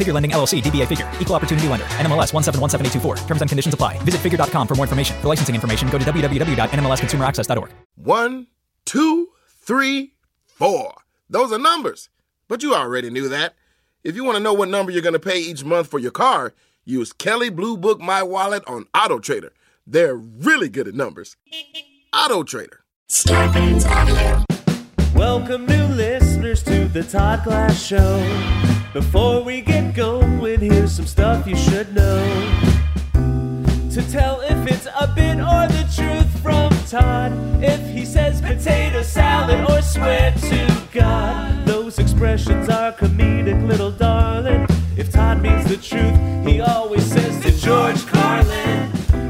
Figure Lending LLC, DBA Figure, Equal Opportunity Lender, NMLS 1717824. Terms and conditions apply. Visit figure.com for more information. For licensing information, go to www.nmlsconsumeraccess.org. One, two, three, four. Those are numbers. But you already knew that. If you want to know what number you're going to pay each month for your car, use Kelley Blue Book My Wallet on Auto Trader. They're really good at numbers. Auto Trader. Welcome, new listeners, to the Todd Glass Show. Before we get going, here's some stuff you should know. To tell if it's a bit or the truth from Todd. If he says potato salad or swear to God, those expressions are comedic, little darling. If Todd means the truth, he always says to George Carlin.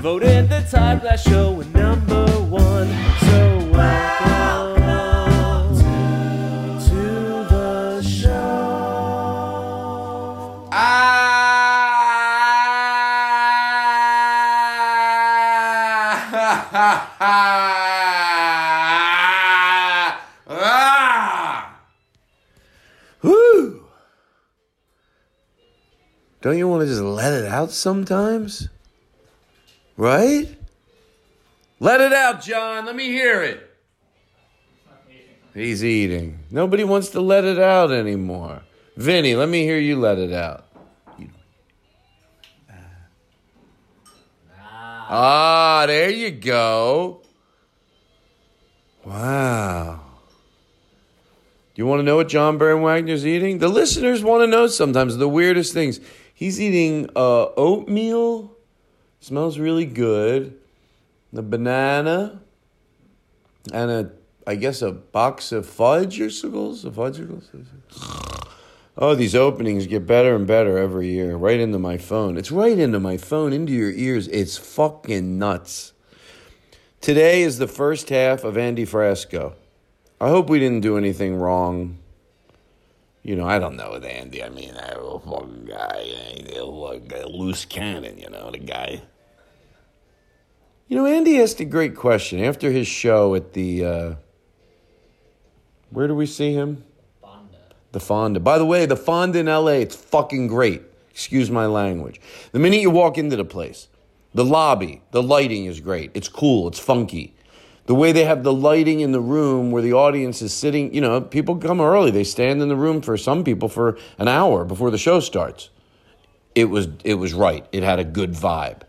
voted the Todd Glass Show in number one. So welcome to the show. Ah. Whew. Don't you want to just let it out sometimes? Right? Let it out, John. Let me hear it. He's eating. Nobody wants to let it out anymore. Vinny, let me hear you let it out. Ah, there you go. Wow. Do you want to know what John Baron Wagner's eating? The listeners want to know sometimes the weirdest things. He's eating uh, oatmeal. Smells really good. The banana. And a, I guess, a box of fudgesicles. Of fudgesicles? Oh, these openings get better and better every year. Right into my phone. It's right into my phone, into your ears. It's fucking nuts. Today is the first half of Andy Frasco. I hope we didn't do anything wrong. You know, I don't know with Andy. I mean, I a fucking guy, like a loose cannon. You know, the guy. You know, Andy asked a great question after his show at the. Uh, where do we see him? Fonda. The Fonda. By the way, the Fonda in LA, it's fucking great. Excuse my language. The minute you walk into the place, the lobby, the lighting is great. It's cool. It's funky the way they have the lighting in the room where the audience is sitting, you know, people come early. They stand in the room for some people for an hour before the show starts. It was it was right. It had a good vibe.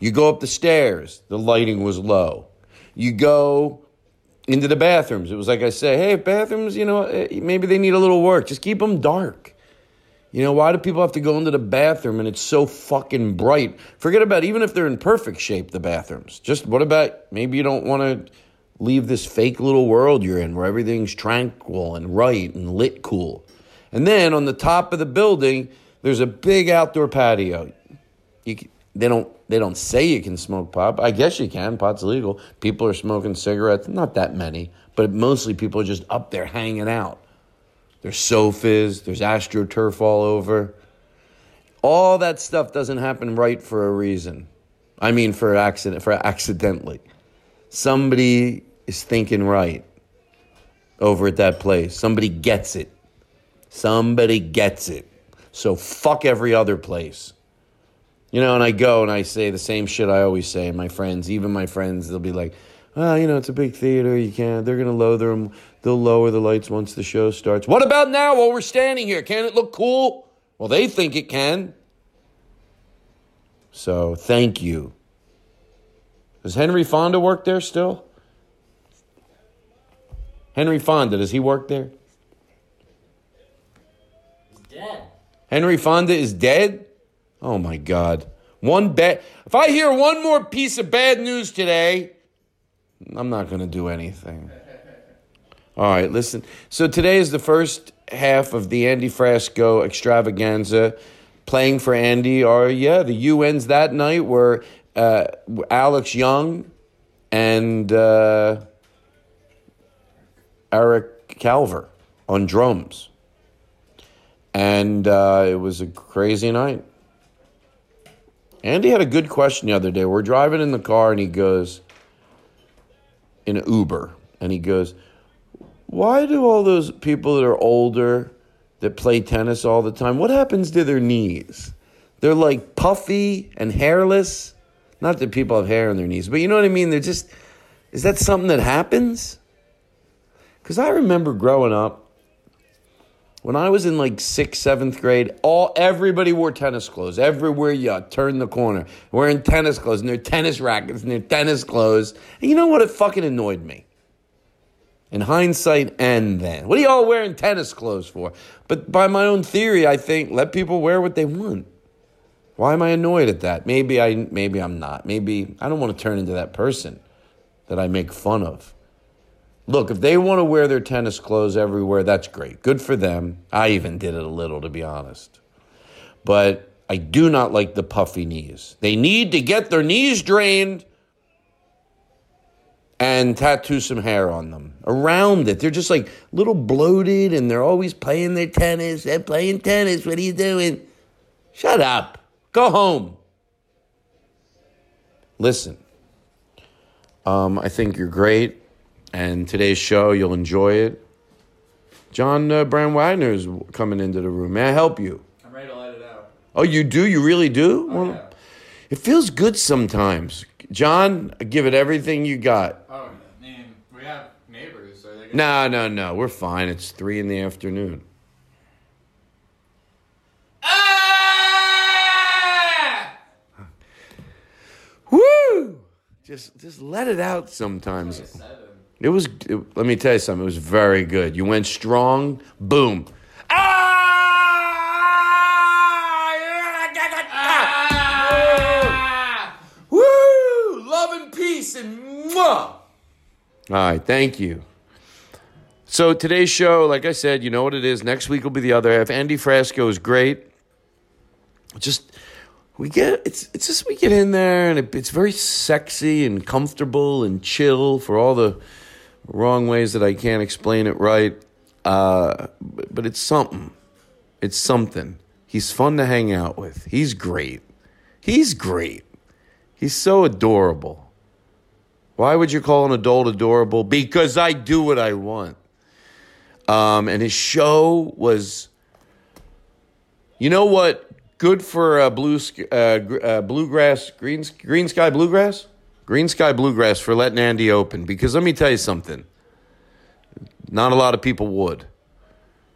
You go up the stairs, the lighting was low. You go into the bathrooms. It was like I say, hey, bathrooms, you know, eh, maybe they need a little work. Just keep them dark. You know, why do people have to go into the bathroom and it's so fucking bright? Forget about even if they're in perfect shape, the bathrooms. Just what about maybe you don't want to leave this fake little world you're in where everything's tranquil and right and lit cool. And then on the top of the building, there's a big outdoor patio. You, they don't they don't say you can smoke pot. I guess you can. Pot's legal. People are smoking cigarettes. Not that many, but mostly people are just up there hanging out. There's sofas, there's astroturf all over. All that stuff doesn't happen right for a reason. I mean for accident for accidentally. Somebody is thinking right. over at that place. Somebody gets it. Somebody gets it. So fuck every other place. You know, and I go and I say the same shit I always say. And my friends, even my friends, they'll be like, well, you know, it's a big theater. You can't. They're gonna lower them. They'll lower the lights once the show starts. What about now while we're standing here? Can it look cool? Well, they think it can. So thank you. Does Henry Fonda work there still? Henry Fonda, does he work there? He's dead. Henry Fonda is dead? Oh my God. One bad. If I hear one more piece of bad news today, I'm not going to do anything. All right, listen. So today is the first half of the Andy Frasco extravaganza. Playing for Andy are, yeah, the UNs that night were uh, Alex Young and uh, Eric Calver on drums. And uh, it was a crazy night. Andy had a good question the other day. We're driving in the car and he goes, in an Uber, and he goes, Why do all those people that are older that play tennis all the time, what happens to their knees? They're like puffy and hairless. Not that people have hair on their knees, but you know what I mean? They're just, is that something that happens? Because I remember growing up, when I was in like sixth, seventh grade, all everybody wore tennis clothes. Everywhere you turn the corner, wearing tennis clothes and their tennis rackets and their tennis clothes. And you know what? It fucking annoyed me. In hindsight, and then, what are y'all wearing tennis clothes for? But by my own theory, I think let people wear what they want. Why am I annoyed at that? Maybe I, maybe I'm not. Maybe I don't want to turn into that person that I make fun of. Look, if they want to wear their tennis clothes everywhere, that's great. Good for them. I even did it a little, to be honest. But I do not like the puffy knees. They need to get their knees drained and tattoo some hair on them around it. They're just like little bloated and they're always playing their tennis. They're playing tennis. What are you doing? Shut up. Go home. Listen, um, I think you're great. And today's show, you'll enjoy it. John uh, Brand Wagner is coming into the room. May I help you? I'm ready to let it out. Oh, you do? You really do? Oh, Well, yeah. It feels good sometimes. John, give it everything you got. Oh, I mean, we have neighbors, so can. No, no, no. We're fine. It's three in the afternoon. Ah! Woo! Just, just let it out sometimes. It was. it- let me tell you something. It was very good. You went strong. Boom. Ah! Peace and mwah. All right, thank you. So today's show, like I said, you know what it is. Next week will be the other half. Andy Frasco is great. Just we get it's it's just we get in there and it, it's very sexy and comfortable and chill for all the wrong ways that I can't explain it right. Uh, but, but it's something. It's something. He's fun to hang out with. He's great. He's great. He's so adorable. Why would you call an adult adorable? Because I do what I want. Um, and his show was, you know what? Good for uh, blue uh, uh, bluegrass, green Greensky Bluegrass, green sky bluegrass for letting Andy open. Because let me tell you something. Not a lot of people would,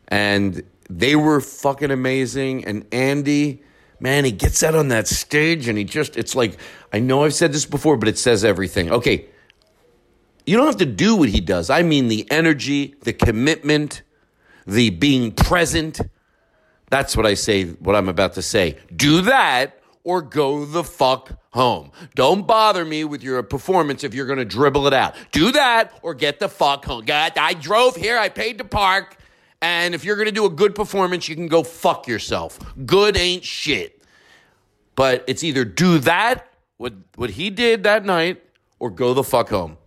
and they were fucking amazing. And Andy, man, he gets out on that stage and he just—it's like I know I've said this before, but it says everything. Okay, you don't have to do what he does. I mean, the energy, the commitment, the being present. That's what I say, what I'm about to say. Do that or go the fuck home. Don't bother me with your performance if you're going to dribble it out. Do that or get the fuck home. God, I drove here, I paid to park, and if you're going to do a good performance, you can go fuck yourself. Good ain't shit. But it's either do that, what, what he did that night, or go the fuck home.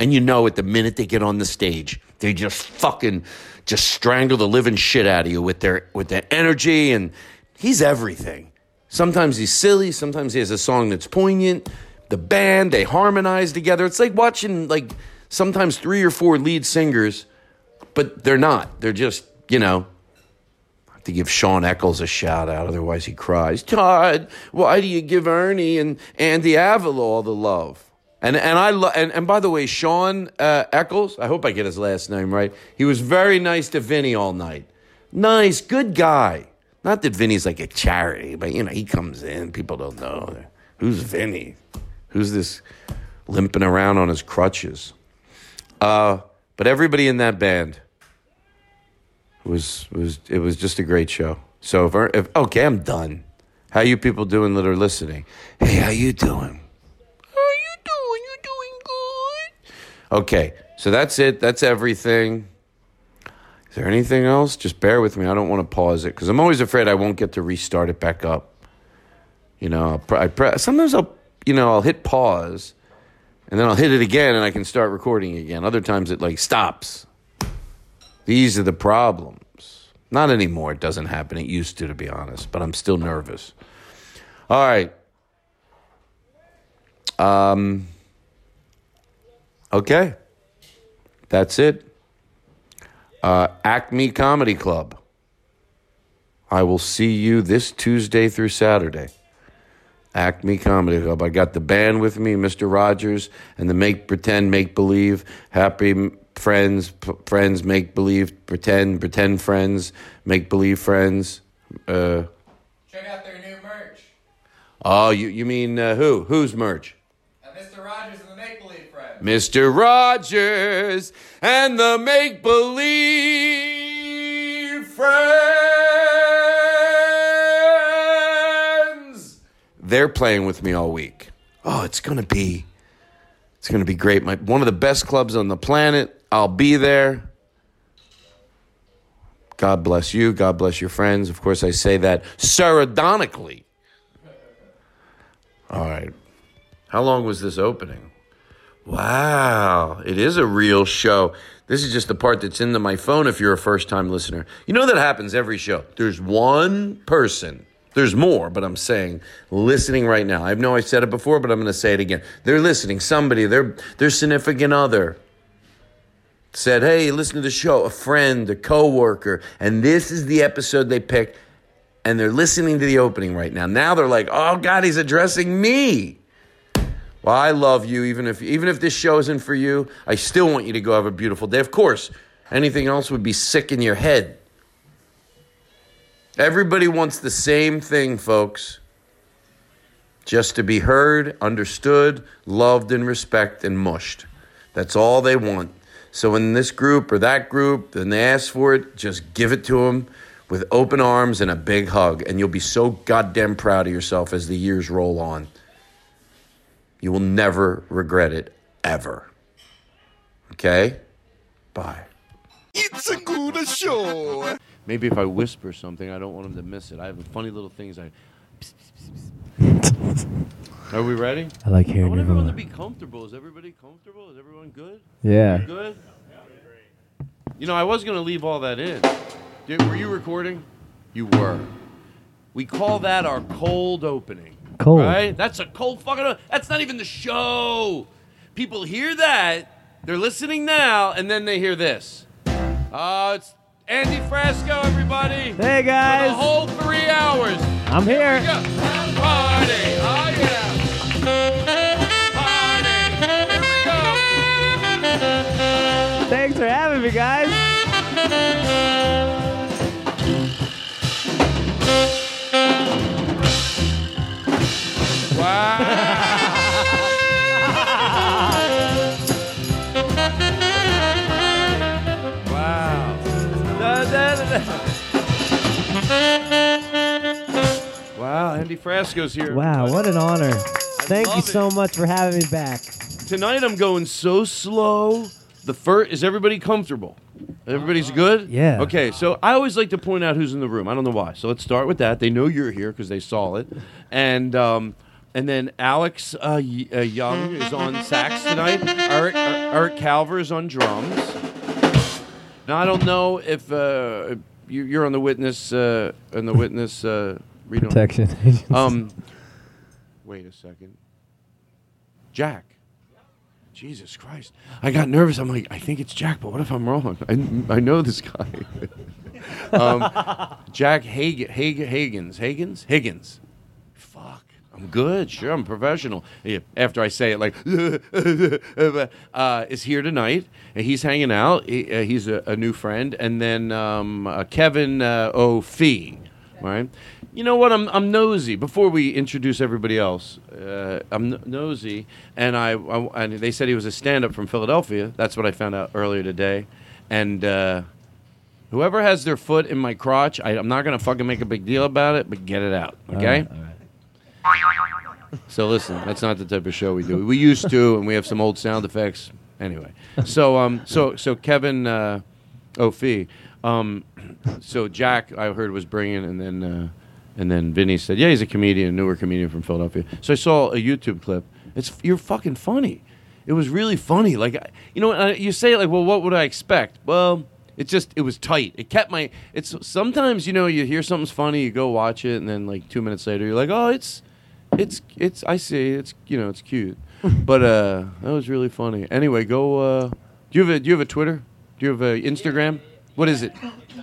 And you know it the minute they get on the stage, they just fucking just strangle the living shit out of you with their with their energy and he's everything. Sometimes he's silly, sometimes he has a song that's poignant. The band, they harmonize together. It's like watching like sometimes three or four lead singers but they're not. They're just, you know, to give Sean Eckels a shout out, otherwise he cries. Todd, why do you give Ernie and Andy Avila all the love? And and I lo- and, and by the way, Sean uh, Eckels, I hope I get his last name right. He was very nice to Vinny all night. Nice, good guy. Not that Vinny's like a charity, but you know he comes in. People don't know who's Vinny. Who's this limping around on his crutches? Uh, but everybody in that band was was it was just a great show. So if, if okay, I'm done. How you people doing that are listening? Hey, how you doing? How you doing? You doing good? Okay, so that's it. That's everything. Is there anything else? Just bear with me. I don't want to pause it because I'm always afraid I won't get to restart it back up. You know, I'll I pre- sometimes I'll you know I'll hit pause, and then I'll hit it again, and I can start recording again. Other times it like stops. These are the problems. Not anymore. It doesn't happen. It used to, to be honest, but I'm still nervous. All right. Um. Okay. That's it. Uh, Acme Comedy Club. I will see you this Tuesday through Saturday. Acme Comedy Club. I got the band with me, Mr. Rogers, and the Make Pretend Make Believe Happy Friends, P- Friends Make Believe Pretend, Pretend Friends, Make Believe Friends. Uh, Check out their new merch. oh, you you mean uh, who? Whose merch? Uh, Mr. Rogers and the Make Believe Friends. Mr. Rogers and the Make Believe Friends. They're playing with me all week. Oh, it's gonna be, it's gonna be great. My one of the best clubs on the planet. I'll be there. God bless you. God bless your friends. Of course, I say that sardonically. All right. How long was this opening? Wow, it is a real show. This is just the part that's into my phone if you're a first time listener. You know that happens every show. There's one person, there's more, but I'm saying listening right now. I know I said it before, but I'm going to say it again. They're listening. Somebody, their, their significant other said, Hey, listen to the show, a friend, a coworker, and this is the episode they picked, and they're listening to the opening right now. Now they're like, Oh, God, he's addressing me. Well, I love you, even if even if this show isn't for you. I still want you to go have a beautiful day. Of course, anything else would be sick in your head. Everybody wants the same thing, folks. Just to be heard, understood, loved, and respected and mushed. That's all they want. So in this group or that group, and they ask for it, just give it to them with open arms and a big hug, and you'll be so goddamn proud of yourself as the years roll on. You will never regret it ever. Okay? Bye. It's a good show. Maybe if I whisper something, I don't want them to miss it. I have funny little things I. Are we ready? I like hearing I want your everyone to be comfortable. Is everybody comfortable? Is everyone good? Yeah. Good? You know, I was going to leave all that in. Did, were you recording? You were. We call that our cold opening. Cold. Right? That's a cold fucking. That's not even the show. People hear that. They're listening now, and then they hear this. Uh, it's Andy Frasco, everybody. Hey For the guys, whole three hours. I'm here. Go. Frasco's here. Wow, what an honor. Thank you love so it. much for having me back. Tonight I'm going so slow. The first is everybody comfortable? Everybody's good? Yeah. Okay, so I always like to point out who's in the room. I don't know why. So let's start with that. They know you're here because they saw it, and um, and then Alex uh, Y- uh, Young is on sax tonight. Eric uh, Eric Calver is on drums. Now I don't know if uh, you, you're on the witness uh, on the witness uh, read on- Protection. um, wait a second. Jack. Jesus Christ. I got nervous. I'm like, I think it's Jack, but what if I'm wrong? I, I know this guy. um, Jack Hagen, Hagen, Hagens, Hagens, Higgins. Fuck. I'm good. Sure, I'm professional. Yeah, After I say it, like, uh, is here tonight. And he's hanging out. He, uh, he's a, a new friend. And then um, uh, Kevin uh, O'Fee, right? You know what? I'm, I'm nosy. Before we introduce everybody else, uh, I'm n- nosy. And I, I and they said he was a stand-up from Philadelphia. That's what I found out earlier today. And uh, whoever has their foot in my crotch, I, I'm not gonna fucking make a big deal about it, but get it out, okay? All right. So listen, that's not the type of show we do. We used to, and we have some old sound effects. Anyway, so um, so so Kevin uh, O'Fee, um, so Jack I heard was bringing, and then uh, and then Vinny said, yeah, he's a comedian, a newer comedian from Philadelphia. So I saw a YouTube clip. It's you're fucking funny. It was really funny. Like you know, you say like, well, what would I expect? Well. It just it was tight. It kept my. It's sometimes you know you hear something's funny, you go watch it, and then like two minutes later you're like, oh, it's it's it's I see it's you know it's cute, but uh that was really funny. Anyway, go. Uh, do you have a do you have a Twitter? Do you have a Instagram? What is it?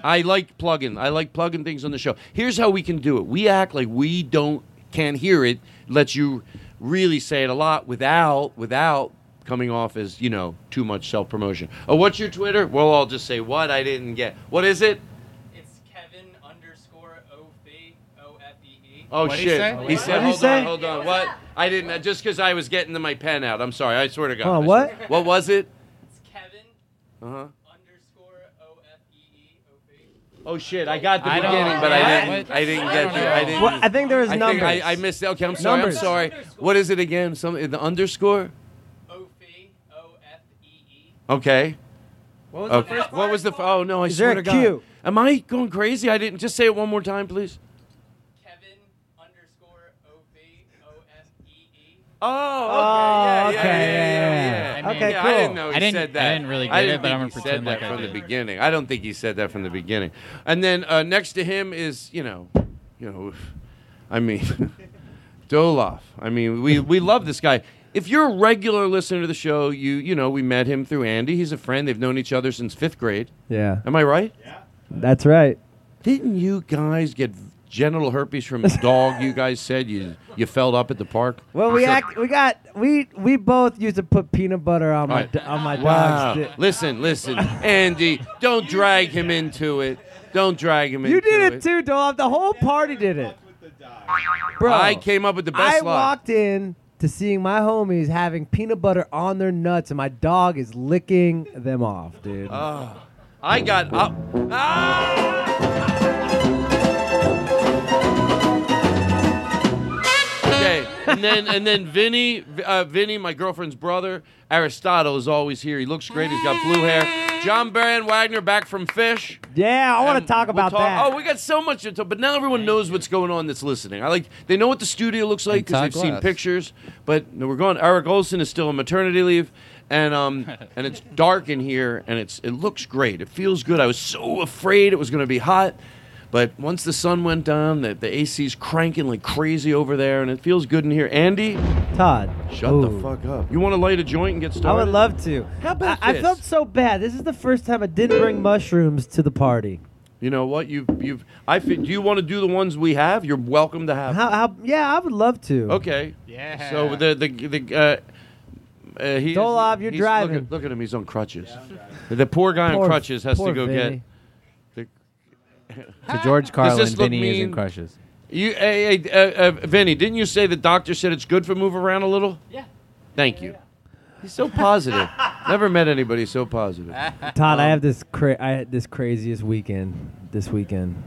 I like plugging. I like plugging things on the show. Here's how we can do it. We act like we don't can't hear it. Let you really say it a lot without without coming off as you know too much self promotion. Oh, what's your Twitter? Well, I'll just say what I didn't get. What is it? It's Kevin underscore O V O F E E. Oh What'd he shit! say? He What'd said, he "Hold say? on, hold on. What? I didn't. uh, Just because I was getting to my pen out. I'm sorry. I swear to God. Oh, I what? swear- What was it? It's Kevin Uh huh. underscore O F E E O V. Oh shit! I got the I don't- beginning, but I didn't. I didn't get the. I didn't. Well, I think there was I think numbers. I, I missed. it. Okay, I'm sorry. Numbers. I'm sorry. What is it again? Some the underscore. O V O F E E. Okay. What was Okay. What was the? f- Oh no! I Is swear there to God. cue? Am I going crazy? I didn't. Just say it one more time, please. Kevin underscore O V O F E E. Oh, Oh, okay. Yeah, yeah, yeah, yeah, yeah, yeah. Yeah. Okay, Yeah, I didn't know he I didn't- said that. I didn't really I get didn't it, but I'm gonna he said pretend that like I from the beginning. I don't think he said that from the beginning. And then uh, next to him is, you know, you know, I mean, Doloff. I mean, we we love this guy. If you're a regular listener to the show, you you know we met him through Andy. He's a friend. They've known each other since fifth grade. Yeah, Am I right? Yeah. That's right. Didn't you guys get genital herpes from a dog? you guys said you you felt up at the park. Well, we act, we got we we both used to put peanut butter on my Right. do- on my Wow. dog's. di- Listen, listen, Andy, don't drag him into it. Don't drag him You into it. You did it too, dog. The whole party did it. Bro, I came up with the best I lie. walked in to seeing my homies having peanut butter on their nuts, and my dog is licking them off, dude. Oh, I got up. Ah! And then and then Vinny, uh, Vinny, my girlfriend's brother, Aristotle is always here. He looks great. He's got blue hair. John Baron Wagner back from Phish. yeah, I want to talk we'll about talk- that. Oh, we got so much to talk, but now everyone knows what's going on that's listening. I like they know what the studio looks like because Todd they've seen Glass. pictures. But no, we're going. Eric Olson is still on maternity leave, and um, and it's dark in here, and it's it looks great. It feels good. I was so afraid it was going to be hot. But once the sun went down, the, the AC's cranking like crazy over there, and it feels good in here. Andy, Todd, shut Ooh. the fuck up. You want to light a joint and get started? I would love to. How about I, I this? felt so bad. This is the first time I didn't bring mushrooms to the party. You know what? You've you've. I fi- do you want to do the ones we have? You're welcome to have. How, how? Yeah, I would love to. Okay. Yeah. So the the the uh, uh, he Dolov, you're he's- driving. Look at, look at him. He's on crutches. the poor guy Poor- on crutches has to go Vinny. get. To George Does Carlin, this look Vinny is in mean? crushes. You, hey, hey, uh, uh, Vinny, didn't you say the doctor said it's good for move around a little? Yeah. Thank you. He's so positive. Never met anybody so positive. Todd, I have this cra- I had this craziest weekend this weekend.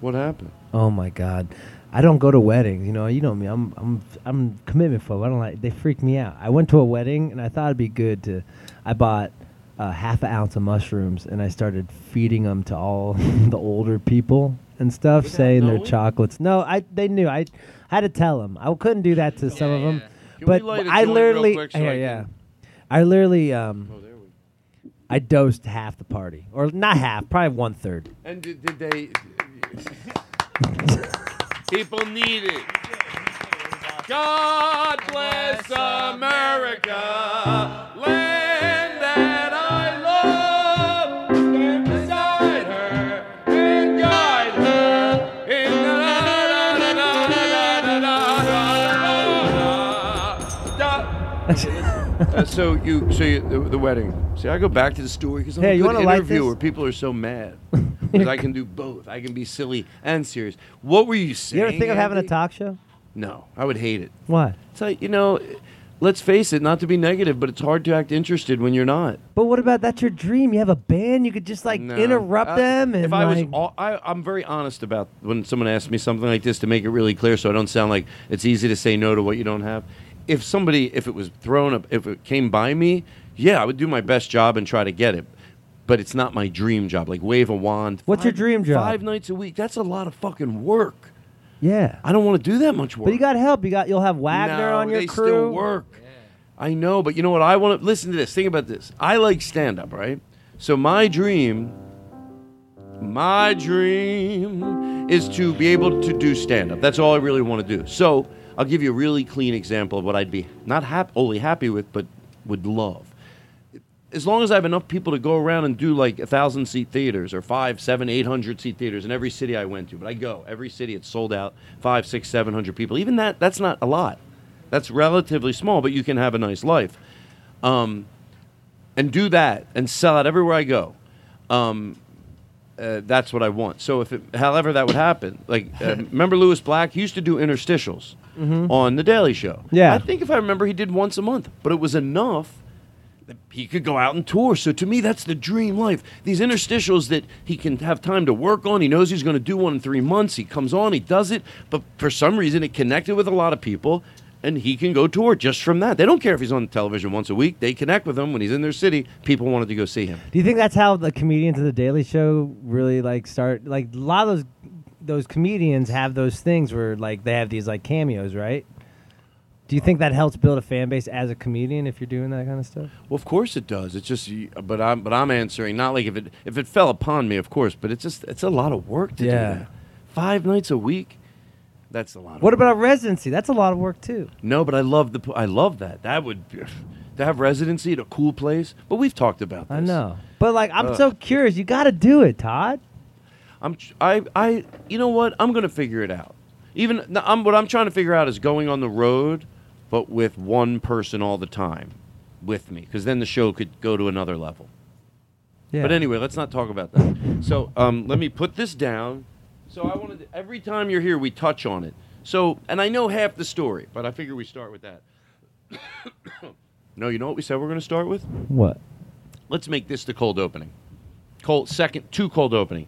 What happened? Oh my god. I don't go to weddings, you know. You know me. I'm I'm I'm commitment phobe. I don't like. They freak me out. I went to a wedding and I thought it'd be good to. I bought a half an ounce of mushrooms and I started feeding them to all the older people and stuff, saying they're chocolates. No, I they knew. I had to tell them. I couldn't do that to some of them. Can but we light a I joint real literally, quick so yeah, I yeah. can- I literally, um, Oh, there we. I dosed half the party, or not half, probably one third. And did, did they? People need it. God bless America, land Uh, so you, so you, the, the wedding. See, I go back to the story because I'm Hey, a good interviewer. this? People are so mad because I can do both. I can be silly and serious. What were you saying? You ever think of having a talk show? No, I would hate it. Why? It's like you know, let's face it. Not to be negative, but it's hard to act interested when you're not. But what about that's your dream? You have a band. You could just like No. interrupt Uh, them and if I was, all, I, I'm very honest about when someone asks me something like this to make it really clear, so I don't sound like it's easy to say no to what you don't have. If somebody, if it was thrown up, if it came by me, yeah, I would do my best job and try to get it. But it's not my dream job. Like wave a wand. What's your dream job? Five nights a week. That's a lot of fucking work. yeah. I don't want to do that much work. But you got help. You got you'll have Wagner no, on your they crew. still work. I know, but you know what? I want to listen to this. Think about this. I like stand up, right? So my dream, my dream is to be able to do stand up. That's all I really want to do. So I'll give you a really clean example of what I'd be not hap- only happy with, but would love. As long as I have enough people to go around and do like a thousand seat theaters or five, seven, eight hundred seat theaters in every city I went to, but I go every city it's sold out, five, six, seven hundred people. Even that, that's not a lot. That's relatively small, but you can have a nice life. Um, and do that and sell it everywhere I go. Um, uh, that's what I want. So if it, however that would happen, like uh, remember Lewis Black he used to do interstitials Mm-hmm. on the Daily Show. Yeah. I think if I remember, he did once a month, but it was enough that he could go out and tour. So to me, that's the dream life. These interstitials that he can have time to work on. He knows he's going to do one in three months. He comes on, he does it, but for some reason, it connected with a lot of people. And he can go tour just from that. They don't care if he's on television once a week. They connect with him when he's in their city. People wanted to go see him. Do you think that's how the comedians of the Daily Show really like start? Like a lot of those those comedians have those things where like they have these like cameos, right? Do you think that helps build a fan base as a comedian if you're doing that kind of stuff? Well, of course it does. It's just, but I'm, but I'm answering not like if it if it fell upon me, of course. But it's just, it's a lot of work to Yeah. do that. Five nights a week. That's a lot. What work. about a residency? That's a lot of work too. No, but I love the, I love that. That would, be, to have residency at a cool place. But we've talked about this. I know, but like I'm Ugh. so curious. You got to do it, Todd. I'm, I, I, you know what? I'm gonna figure it out. Even, I'm, what I'm trying to figure out is going on the road, but with one person all the time, with me, because then the show could go to another level. Yeah. But anyway, let's not talk about that. So um, let me put this down. So I wanted to, every time you're here, we touch on it. So, and I know half the story, but I figure we start with that. no, you know what we said we're going to start with? what? Let's make this the cold opening. Cold second, two cold opening.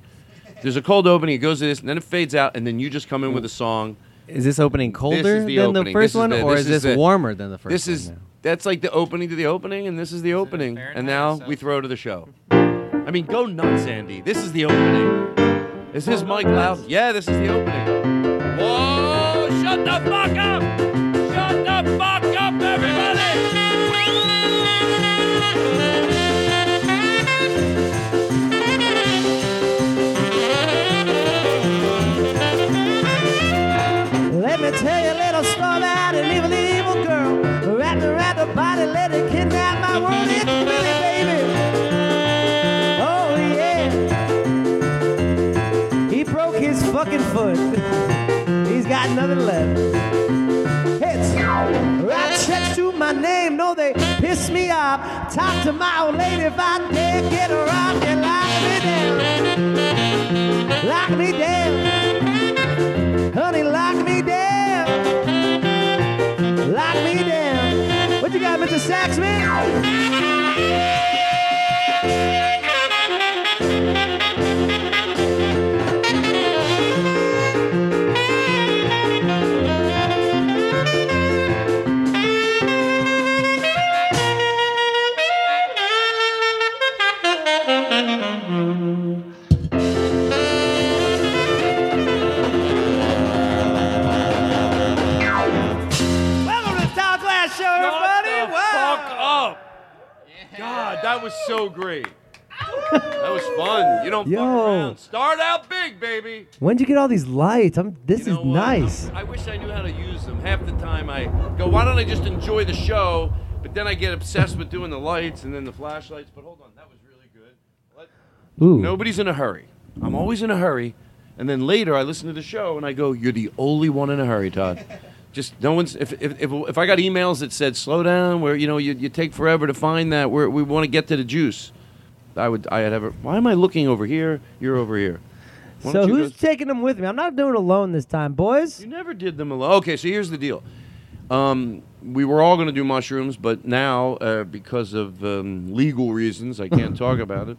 There's a cold opening. It goes to this, and then it fades out, and then you just come in with a song. Is this opening colder is the than opening. the first is one, the- or this is is this the- warmer than the first This one? is that's like the opening to the opening, and this is the opening, and Fahrenheit now or we throw to the show. I mean, go nuts, Andy. This is the opening. Is his mic loud? Yeah, this is the opening. Foot. He's got nothing left. Hits. Write checks to my name. No, they piss me off. Talk to my old lady if I dare get her off and lock me down. Lock me down. Honey, lock me down. Lock me down. What you got, Mr. Saxman? So great. That was fun. You don't Yo. fuck around. Start out big, baby. When'd you get all these lights? I'm. This You is know what? nice. I wish I knew how to use them. Half the time I go, why don't I just enjoy the show? But then I get obsessed with doing the lights and then the flashlights. But hold on, that was really good. Let- Ooh. Nobody's in a hurry. I'm always in a hurry. And then later I listen to the show and I go, you're the only one in a hurry, Todd. Just no one's. If, if, if, if I got emails that said slow down, where you know you, you take forever to find that, where we want to get to the juice, I would I'd. A, why am I looking over here? You're over here. Why So who's go- taking them with me? I'm not doing it alone this time, boys. you never did them alone. Okay, so here's the deal. Um, we were all going to do mushrooms, but now, uh, because of um, legal reasons, I can't talk about it.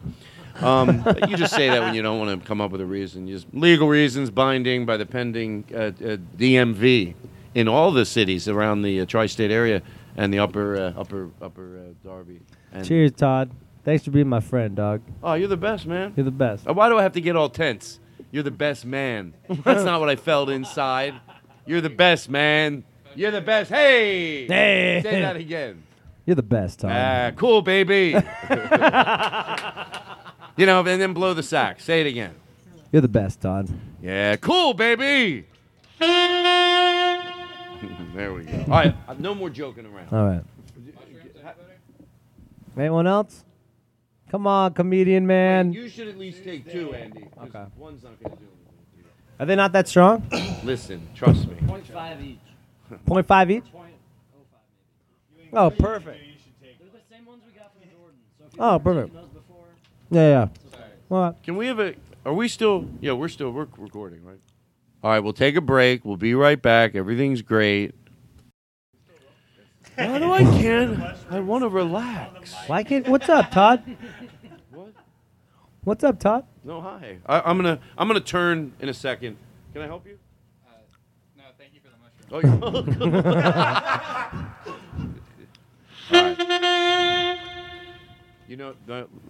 Um, you just say that when you don't want to come up with a reason. You just legal reasons binding by the pending uh, uh, DMV in all the cities around the uh, tri-state area and the upper uh, upper upper uh, Darby. And, Cheers, Todd. Thanks for being my friend, dog. Oh, you're the best, man. You're the best. Uh, Why do I have to get all tense? You're the best man. That's not what I felt inside. You're the best man. You're the best. Hey! Hey! Say that again. You're the best, Todd. Ah, cool, baby. you know, and then blow the sax. Say it again. You're the best, Todd. Yeah, cool, baby. there we go. All right, uh, no more joking around. All right. Anyone else? Come on, comedian man. You should at least take two, Andy. 'cause Okay. One's not going to do Are they not that strong? anything. Listen, trust me. Point five each. Point five each. Oh, perfect. They're the same ones we got from Jordan. So if Oh, perfect. those before, Yeah, yeah. Well, Can we have a? Are we still? Yeah, we're still. We're recording, right? All right, we'll take a break. We'll be right back. Everything's great. Why do I can't? I want to relax. why can't? What's up, Todd? What? What's up, Todd? No, hi. I, I'm gonna. I'm gonna turn in a second. Can I help you? Uh, no, thank you for the mushroom. Oh, you're welcome. All right. You know,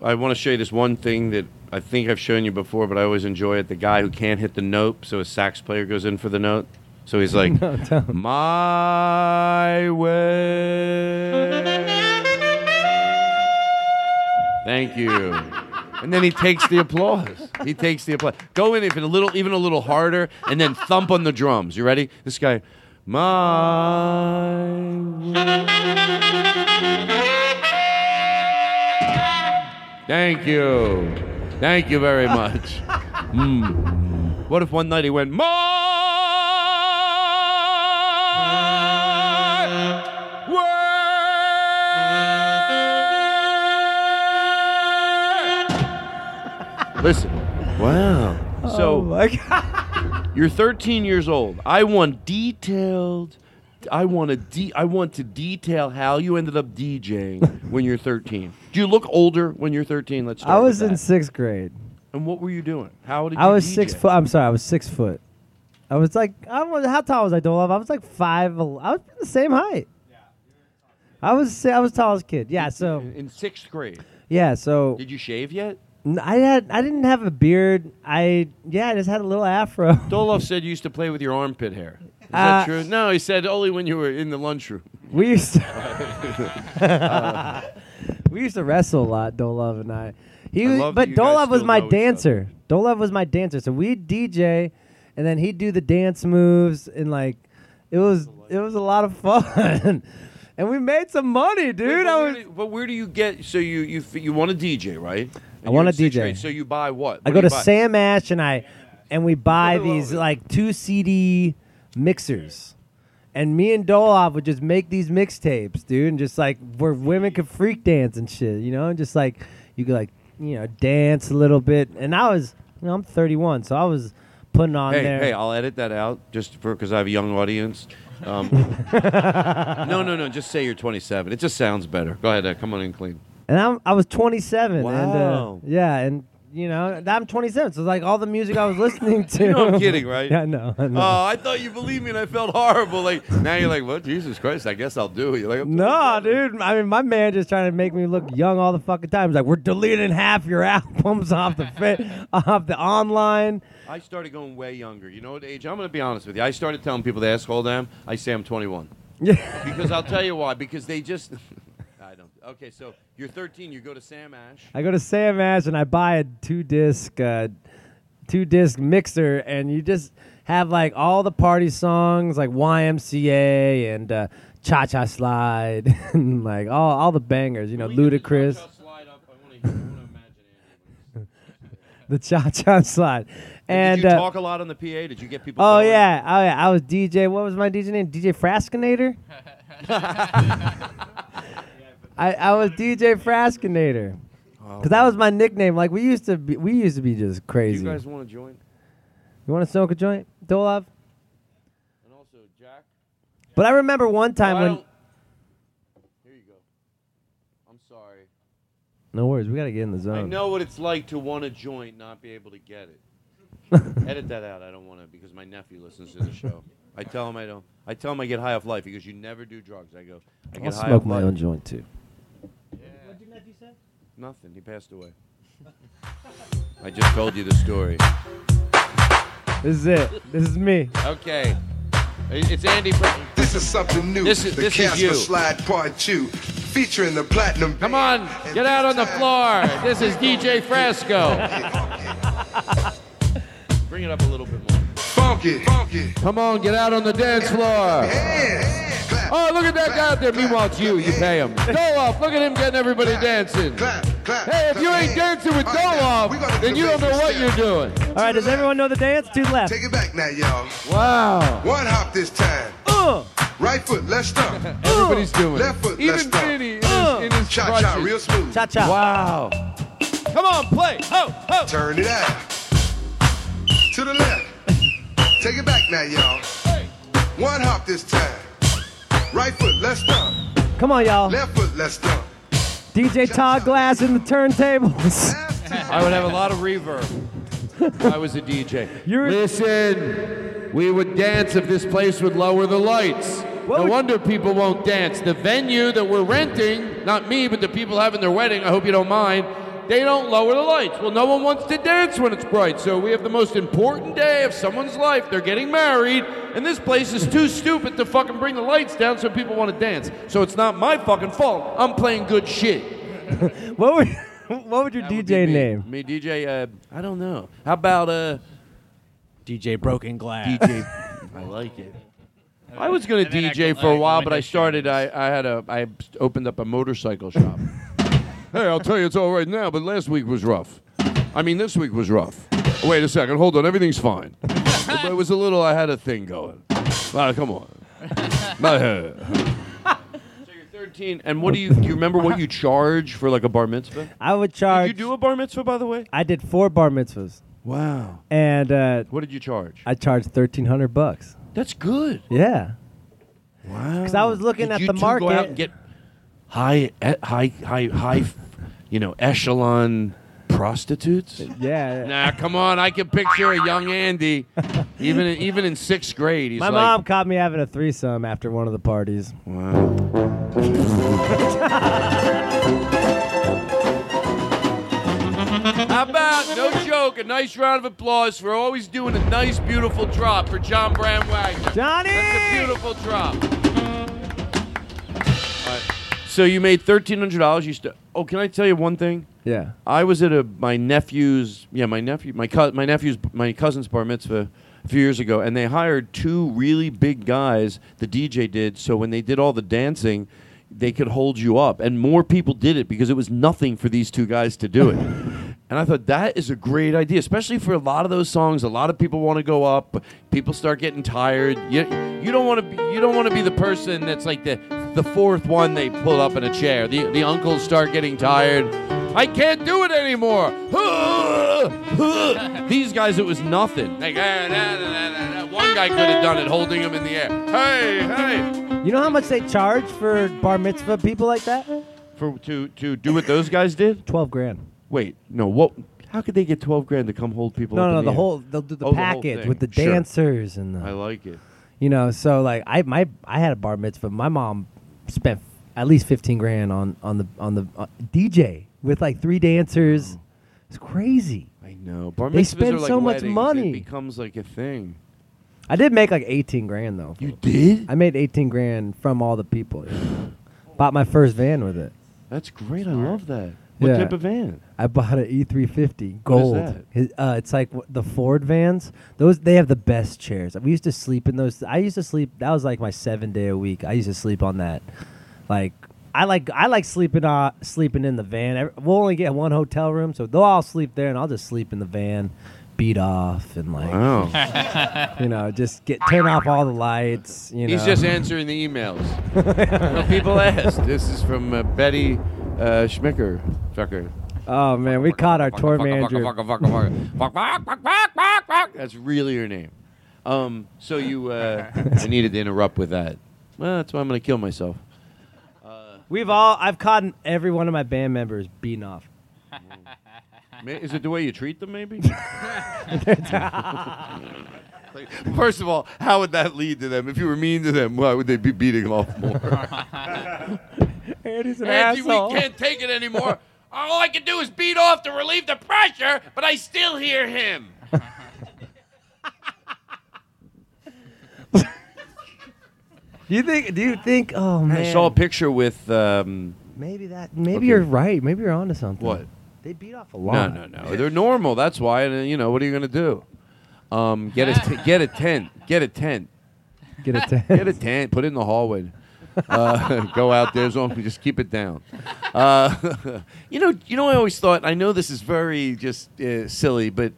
I want to show you this one thing that I think I've shown you before, but I always enjoy it. The guy who can't hit the note, so a sax player goes in for the note. So he's like, No. My way. Thank you. And then he takes the applause. He takes the applause. Go in if a little, even a little harder, and then thump on the drums. You ready? This guy, my. way. Thank you. Thank you very much. Mm. What if one night he went, My way. Listen. Wow. oh So my God. you're 13 years old. I want detailed. I want to de- I want to detail how you ended up DJing when you're 13. Do you look older when you're 13? Let's. Start I with was in that. sixth grade. And what were you doing? How did you I was DJ? six foot. I'm sorry. I was six foot. I was like, I don't know how tall was I, Dolov? I was like five. el- I was the same height. I was I was tall as a kid. Yeah. So In, in sixth grade. yeah. So Did you shave yet? n- I had I didn't have a beard. I yeah. I just had a little afro. Doloff said you used to play with your armpit hair. Is Uh, that true? No, he said only when you were in the lunchroom. We used to we used to wrestle a lot, Dolov and I. He I was, love but you guys Dolov was still my know each other. dancer. Dolov was my dancer. So we'd DJ, and then he'd do the dance moves, and like it was it was a lot of fun, and we made some money, dude. But, I where was do, but where do you get? So you you f- you want to DJ, right? And I wanna you're in sixth DJ. grade, So you buy what? I What go to buy? Sam Ash and I and we buy these like two CD mixers. And me and Dolov would just make these mixtapes, dude, and just like where women could freak dance and shit, you know, and just like you could like you know dance a little bit. And I was, you know, I'm 31, so I was putting on Hey, there. hey, I'll edit that out just for because I have a young audience. Um, no, no, no. Just say you're 27. It just sounds better. Go ahead. Uh, come on in clean. and I'm, I was 27, and uh, yeah, and you know, I'm 27, so like all the music I was listening to. You know I'm kidding, right? yeah, no. I. Oh, I thought you believed me, and I felt horrible. Like now you're like, well, Jesus Christ, I guess I'll do it. You're like, No, dude. I mean, my man just trying to make me look young all the fucking time. He's like, we're deleting half your albums off the fit, off the online. I started going way younger. You know what age? I'm going to be honest with you. I started telling people to ask I am. I say I'm 21. Yeah. Because I'll tell you why. Because they just. I don't. Okay, so you're 13. You go to Sam Ash. I go to Sam Ash and I buy a two disc, uh, two disc mixer, and you just have like all the party songs like YMCA and uh, Cha Cha Slide and like all all the bangers. You know, Ludacris, the Cha Cha Slide, and Did you uh, talk a lot on the PA? Did you get people? Oh going? yeah, oh yeah. I was DJ. What was my DJ name? DJ Frascinator. I I was DJ Frascinator. Oh, Cause that was my nickname. Like we used to be, we used to be just crazy. you guys want to join? You want to smoke a joint, Dolov? And also Jack. But I remember one time when. Here you go. I'm sorry. No worries, we gotta get in the zone. I know what it's like to want to join, not be able to get it. Edit that out. I don't want to because my nephew listens to the show. I tell him I don't. I tell him I get high off life because you never do drugs. I go. I I'll get high smoke off my life. own joint too. Nothing. He passed away. I just told you the story. This is it. This is me. Okay. It's Andy. Brown. This is something new. This is- the this is Casper you. Slide Part 2, featuring the Platinum Come on, get out on the floor. This is DJ Frasco. Bring it up a little bit more. Funky, funky. Come on, get out on the dance floor. Hands. Clap, Oh, look at that guy out there. Meanwhile, it's you. You pay him. Doloff, look at him getting everybody dancing. clap, clap. Hey, if you ain't dancing with All right, now, Doloff, then you don't know what you're doing. All right, does everyone know the dance? Two left. Take it back now, y'all. Wow. One hop this time. Uh, Right foot, left stomp. Everybody's doing Left it. foot, Even left stomp. Vinny in Uh. his, in his Cha cha, real smooth. cha cha. Wow. Come on, play. Oh, oh. Turn it out. To the left. Take it back now, y'all. One hop this time. Right foot, left stomp. Come on, y'all. Left foot, left stomp. DJ Todd Glass in the turntables. I would have a lot of reverb. if I was a DJ. You're- Listen, we would dance if this place would lower the lights. What no would- wonder people won't dance. The venue that we're renting, not me, but the people having their wedding, I hope you don't mind, they don't lower the lights. Well, no one wants to dance when it's bright, so we have the most important day of someone's life. They're getting married, and this place is too stupid to fucking bring the lights down so people want to dance. So it's not my fucking fault. I'm playing good shit. what would what would your That would be DJ me. name? Me, DJ. Uh, I don't know. How about uh, DJ Broken Glass. DJ? I like it. I was gonna and I DJ go- for a while, but I started. I, I had a. I opened up a motorcycle shop. hey, I'll tell you, it's all right now, but last week was rough. I mean, this week was rough. Wait a second. Hold on. Everything's fine. it was a little. I had a thing going. Ah, come on. So you're 13, and what do you? Do you remember what you charge for like a bar mitzvah? I would charge. Did you do a bar mitzvah, by the way? I did four bar mitzvahs, Wow. and uh, What did you charge? I charged thirteen hundred bucks. That's good. Yeah, Wow. because I was looking Did at you the two Go out market. and get high, e- high, high, high, you know, echelon prostitutes. Uh, yeah. Nah, come on. I can picture a young Andy, even in, even in sixth grade. He's My like, mom caught me having a threesome after one of the parties. Wow. How about no joke? A nice round of applause for always doing a nice, beautiful drop for John Bram Wagner. Johnny! That's a beautiful drop. So you made thirteen hundred dollars. You st- oh, can I tell you one thing? Yeah. I was at a my nephew's yeah my nephew my co- my nephew's my cousin's bar mitzvah a few years ago, and they hired two really big guys. The DJ did so when they did all the dancing, they could hold you up, and more people did it because it was nothing for these two guys to do it. And I thought that is a great idea, especially for a lot of those songs. A lot of people want to go up. People start getting tired. You, you don't want to you don't want to be the person that's like the the fourth one they pull up in a chair. The the uncles start getting tired. I can't do it anymore. These guys, it was nothing. Like, ah, nah, nah, nah, one guy could have done it, holding him in the air. Hey, hey. You know how much they charge for bar mitzvah people like that? For to to do what those guys did. Twelve grand. Wait, no. What? How could they get twelve grand to come hold people? No, up no, the air? whole they'll do the Oh, package thing. with the Sure. dancers and the I like it. you know. So like I my I had a bar mitzvah. My mom spent at least fifteen grand on on the on the uh, DJ with like three dancers. It's crazy. I know. Bar They mitzvahs spend are like so much weddings. money. It becomes like a thing. I did make like eighteen grand though. You did? I made eighteen grand from all the people. Bought my first van with it. That's great. I love that. What Yeah. type of van? I bought an E350 What is gold. that? His- uh, it's like wh- the Ford vans. Those they have the best chairs. We used to sleep in those. I used to sleep. That was like my seven day a week. I used to sleep on that. Like I like I like sleeping uh sleeping in the van. We'll only get one hotel room, so they'll all sleep there, and I'll just sleep in the van, beat off, and like Wow. you know just get turn off all the lights. You know, He's just answering the emails. No, people ask. This is from uh, Betty uh, Schmicker. Fucker. Oh man, we caught our tour manager. That's really her name. Um, so you, uh, I needed to interrupt with that. Well, that's why I'm going to kill myself. We've all I've caught every one of my band members beating off. Is it the way you treat them, maybe? Like, First of all, how would that lead to them? If you were mean to them, why would they be beating off more? Andy's an Andy, asshole. we can't take it anymore. All I can do is beat off to relieve the pressure, but I still hear him. Do you think? Do you think? Oh man, I saw a picture with um, maybe that. Maybe Okay. you're right. Maybe you're onto something. what? They beat off a lot. No, no, no. They're normal. That's why. And uh, you know, what are you gonna do? Um, get a t- get a tent. Get a tent. Get a tent. Get a tent. Put it in the hallway. Uh, go out there. As long as just keep it down. Uh, you know. You know. I always thought. I know this is very just uh, silly, but.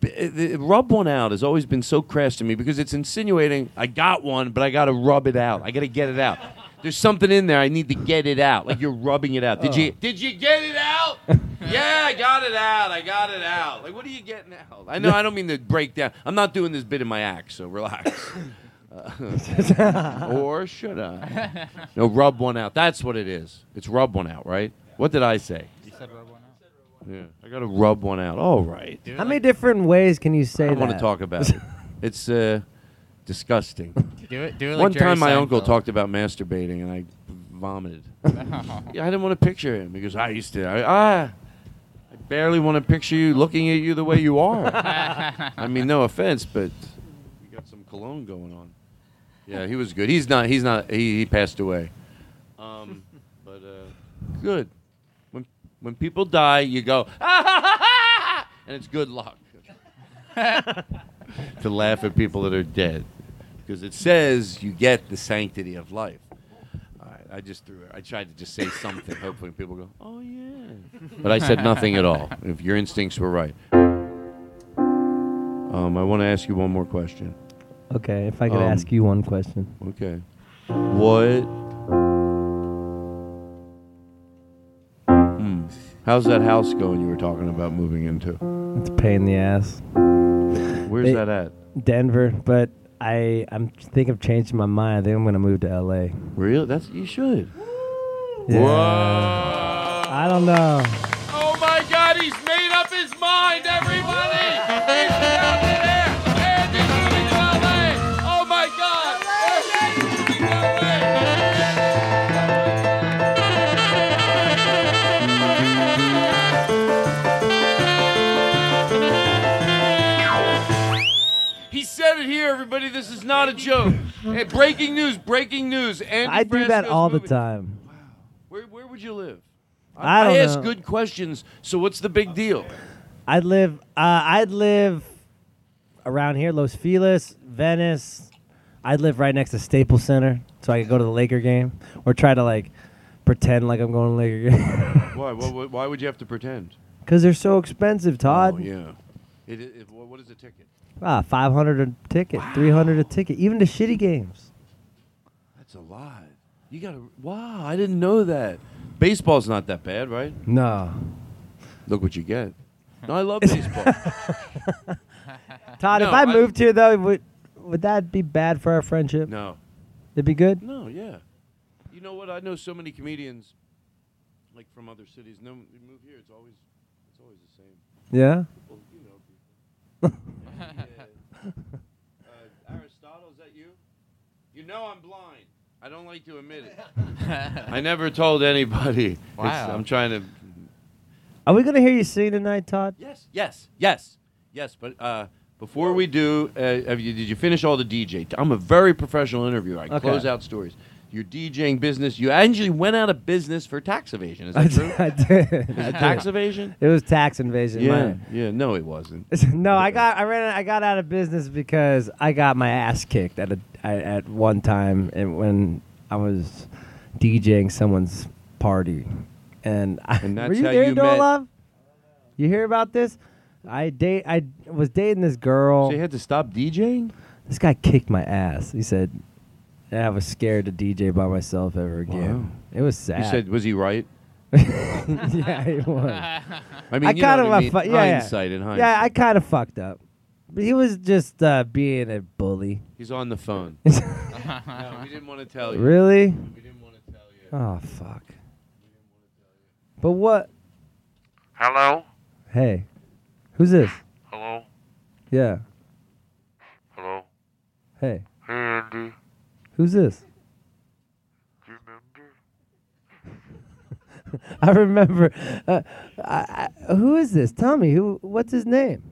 b- uh, Rub one out has always been so crass to me because it's insinuating I got one, but I got to rub it out. I got to get it out. There's something in there. I need to get it out. Like you're rubbing it out. Did you? Did you get it out? yeah, I got it out. I got it out. Like, what are you getting out? I know. I don't mean to break down. I'm not doing this bit in my act, so relax. Uh, or should I? No, rub one out. That's what it is. It's rub one out, right? What did I say? You said rub one out. Yeah, I got to rub one out. All right. Do it How many different ways can you say I that? want to talk about it. It's uh, disgusting. Do it. Do it like One Jerry time, my uncle talked about masturbating, and I vomited. yeah, I didn't want to picture him because I used to. I, ah, I barely want to picture you looking at you the way you are. I mean, no offense, but you got some cologne going on. Yeah, he was good. He's not. He's not. He, he passed away. Um, but uh, good. When when people die, you go and it's good luck to laugh at people that are dead because it says you get the sanctity of life. All right, I just threw it. I tried to just say something. Hopefully, people go, "Oh yeah," but I said nothing at all. If your instincts were right. Um, I want to ask you one more question. Okay, if I could Um, ask you one question. Okay. What? Hmm. How's that house going you were talking about moving into? It's a pain in the ass. Where's They- that at? Denver, but I I'm thinking of changing my mind. I think I'm gonna move to LA. Real? That's you should. Yeah. Whoa! I don't know. Oh my God! He's made up his mind, everybody. This is not a joke. Hey, breaking news! Breaking news! Andy I do that Frasco's all the time. Where, where would you live? I don't ask know. good questions. So what's the big deal? I'd live. Uh, I'd live around here, Los Feliz, Venice. I'd live right next to Staples Center, so I could go to the Laker game, or try to like pretend like I'm going to the Laker game. Why? Why, why would you have to pretend? Because they're so expensive, Todd. Oh, yeah. It, it, what what is the ticket? Ah, five hundred a ticket, three hundred a ticket, even to shitty games. That's a lot. You got to. Wow, I didn't know that. Baseball's not that bad, right? No, Look what you get. No, I love baseball. Todd. if I I- moved here though, would would that be bad for our friendship? no, It'd be good. no, yeah. You know what? I know so many comedians, like from other cities. No, you move here. It's always, it's always the same. Yeah. Well, you know people. Uh, Aristotle, is that you? You know I'm blind. I don't like to admit it. I never told anybody. It's- Wow. I'm trying to. Are we gonna hear you sing tonight, Todd? Yes, yes, yes, yes. But uh, before we do, uh, have you, did you finish all the DJ? I'm a very professional interviewer. I Okay. close out stories. Your DJing business. You actually went out of business for tax evasion. Is that true? I did. I did. tax evasion? It was tax invasion. Yeah, yeah. No, it wasn't. no, I got I ran I got out of business because I got my ass kicked at a at, at one time and when I was DJing someone's party, and, I, And that's were you there, you met- Love? You hear about this? I date I was dating this girl. So you had to stop DJing. This guy kicked my ass. He said, "I was scared to DJ by myself ever again." Wow. It was sad. You said, was he right? yeah, he was. I mean, you know kinda what I wa- mean? fu- yeah, yeah. hindsight and hindsight. Yeah, I kind of fucked up. But he was just uh, being a bully. He's on the phone. no, we didn't want to tell you. Really? We didn't want to tell you. Oh fuck. But what? Hello? Hey, who's this? Hello? Yeah. Hello? Hey, Hey, Andy. Who's this? Remember? I remember. Uh, I, I, who is this? Tell me. Who? What's his name?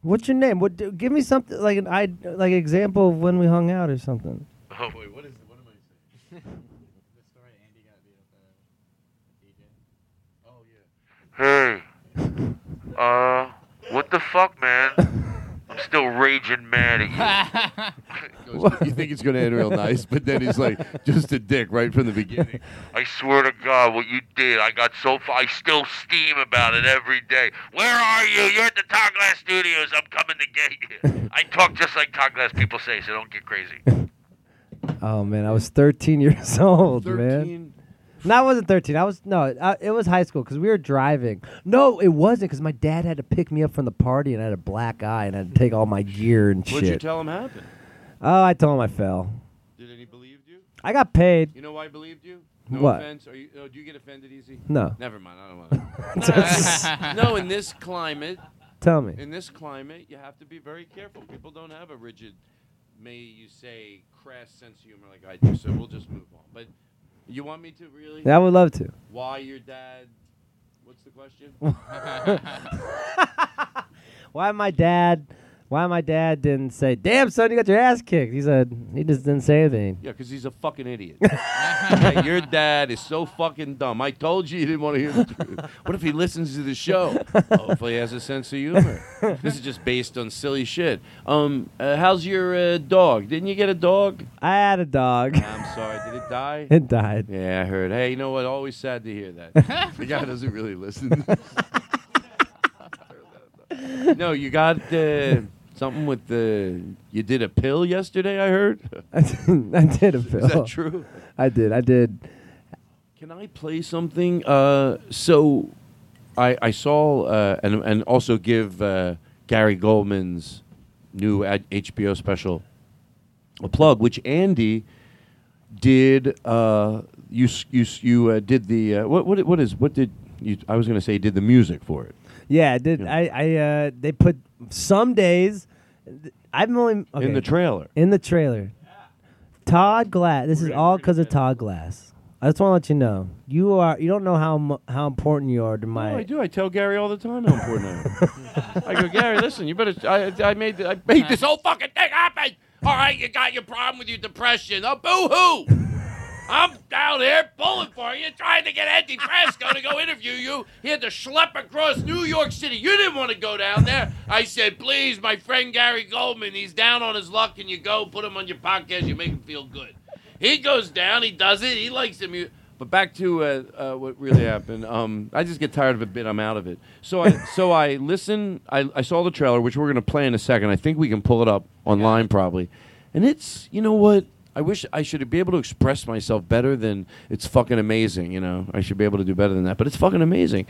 What's your name? What? do- Give me something like an I like example of when we hung out or something. Oh, wait, what is What am I saying? Hey. Uh, what the fuck, man? I'm still raging mad at you. Goes, you think it's going to end real nice, but then he's like, just a dick right from the beginning. I swear to God, what you did, I got so far. I still steam about it every day. Where are you? You're at the Todd Glass Studios. I'm coming to get you. I talk just like Todd Glass people say, so don't get crazy. Oh man, I was 13 years old, man. 13. No, I wasn't 13. I was no, uh, it was high school because we were driving. No, it wasn't because my dad had to pick me up from the party and I had a black eye and I had to take all my gear and shit. What'd you shit. tell him happened? oh, I told him I fell. Did any believe you? I got paid. You know why I believed you? No What? offense. Are you, oh, do you get offended easy? No. Never mind. I don't want to. no, in this climate, Tell me. in this climate, you have to be very careful. People don't have a rigid, may you say, crass sense of humor like I do. So we'll just move on. But you want me to really? Yeah, I would love to. Why your dad? What's the question? Why my dad? Why my dad didn't say, "Damn son, you got your ass kicked"? He said he just didn't say anything. Yeah, because he's a fucking idiot. Your dad is so fucking dumb. I told you you didn't want to hear the truth. What if he listens to the show? Hopefully, he has a sense of humor. this is just based on silly shit. Um, uh, how's your uh, dog? Didn't you get a dog? I had a dog. I'm sorry. Did it die? it died. Yeah, I heard. Hey, you know what? Always sad to hear that. the guy doesn't really listen. no, you got uh, something with the. You did a pill yesterday. I heard. I did, I did a pill. Is that true? I did. I did. Can I play something? Uh, so, I I saw uh, and and also give uh, Gary Gulman's new ad- HBO special a plug, which Andy did. Uh, you you you uh, did the uh, what what what is what did you? I was going to say did the music for it Yeah, I did. Yeah. I, I uh, they put some days. I'm only okay, in the trailer. in the trailer. Todd Glass. This is all because of Todd Glass. I just want to let you know. You are. You don't know how mu- how important you are to my. No, I do. I tell Gary all the time how important I am. I go, Gary, listen, you better. I, I made I made this whole fucking thing happen. All right, you got your problem with your depression. Oh, boo hoo! I'm down here pulling for you, trying to get Andy Frasco to go interview you. He had to schlep across New York City. You didn't want to go down there. I said, please, my friend Gary Gulman, he's down on his luck. Can you go put him on your podcast? You make him feel good. He goes down. He does it. He likes the music. But back to uh, uh, what really happened. Um, I just get tired of it. Bit I'm out of it. So I so I listen. I, I saw the trailer, which we're gonna play in a second. I think we can pull it up online probably. And it's you know what. I wish I should be able to express myself better than it's fucking amazing. You know, I should be able to do better than that. But it's fucking amazing.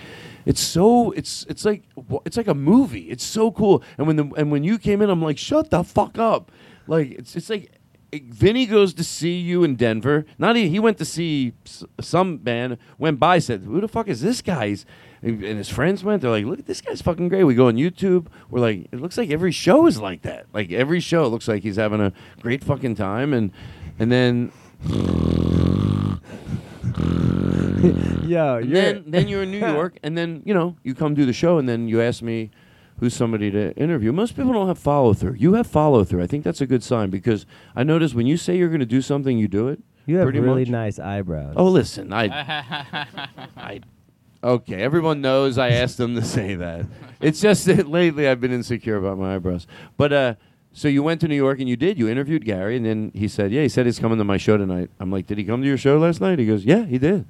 It's so it's it's like it's like a movie. It's so cool. And when the and when you came in, I'm like, shut the fuck up. Like it's it's like Vinny goes to see you in Denver. Not he, he went to see some band. Went by, said, "Who the fuck is this guy?" He's, and his friends went. They're like, "Look at this guy's fucking great." We go on YouTube. We're like, it looks like every show is like that. Like every show looks like he's having a great fucking time. And and then Yo, and then then you're in New York, and then you know you come do the show, and then you ask me who's somebody to interview. Most people don't have follow through. You have follow through. I think that's a good sign because I notice when you say you're going to do something, you do it. You have really much. nice eyebrows. Oh, listen, I, I, okay. Everyone knows I asked them to say that. It's just that lately I've been insecure about my eyebrows. But uh, so you went to New York and you did. You interviewed Gary, and then he said, "Yeah, he said he's coming to my show tonight." I'm like, "Did he come to your show last night?" He goes, "Yeah, he did."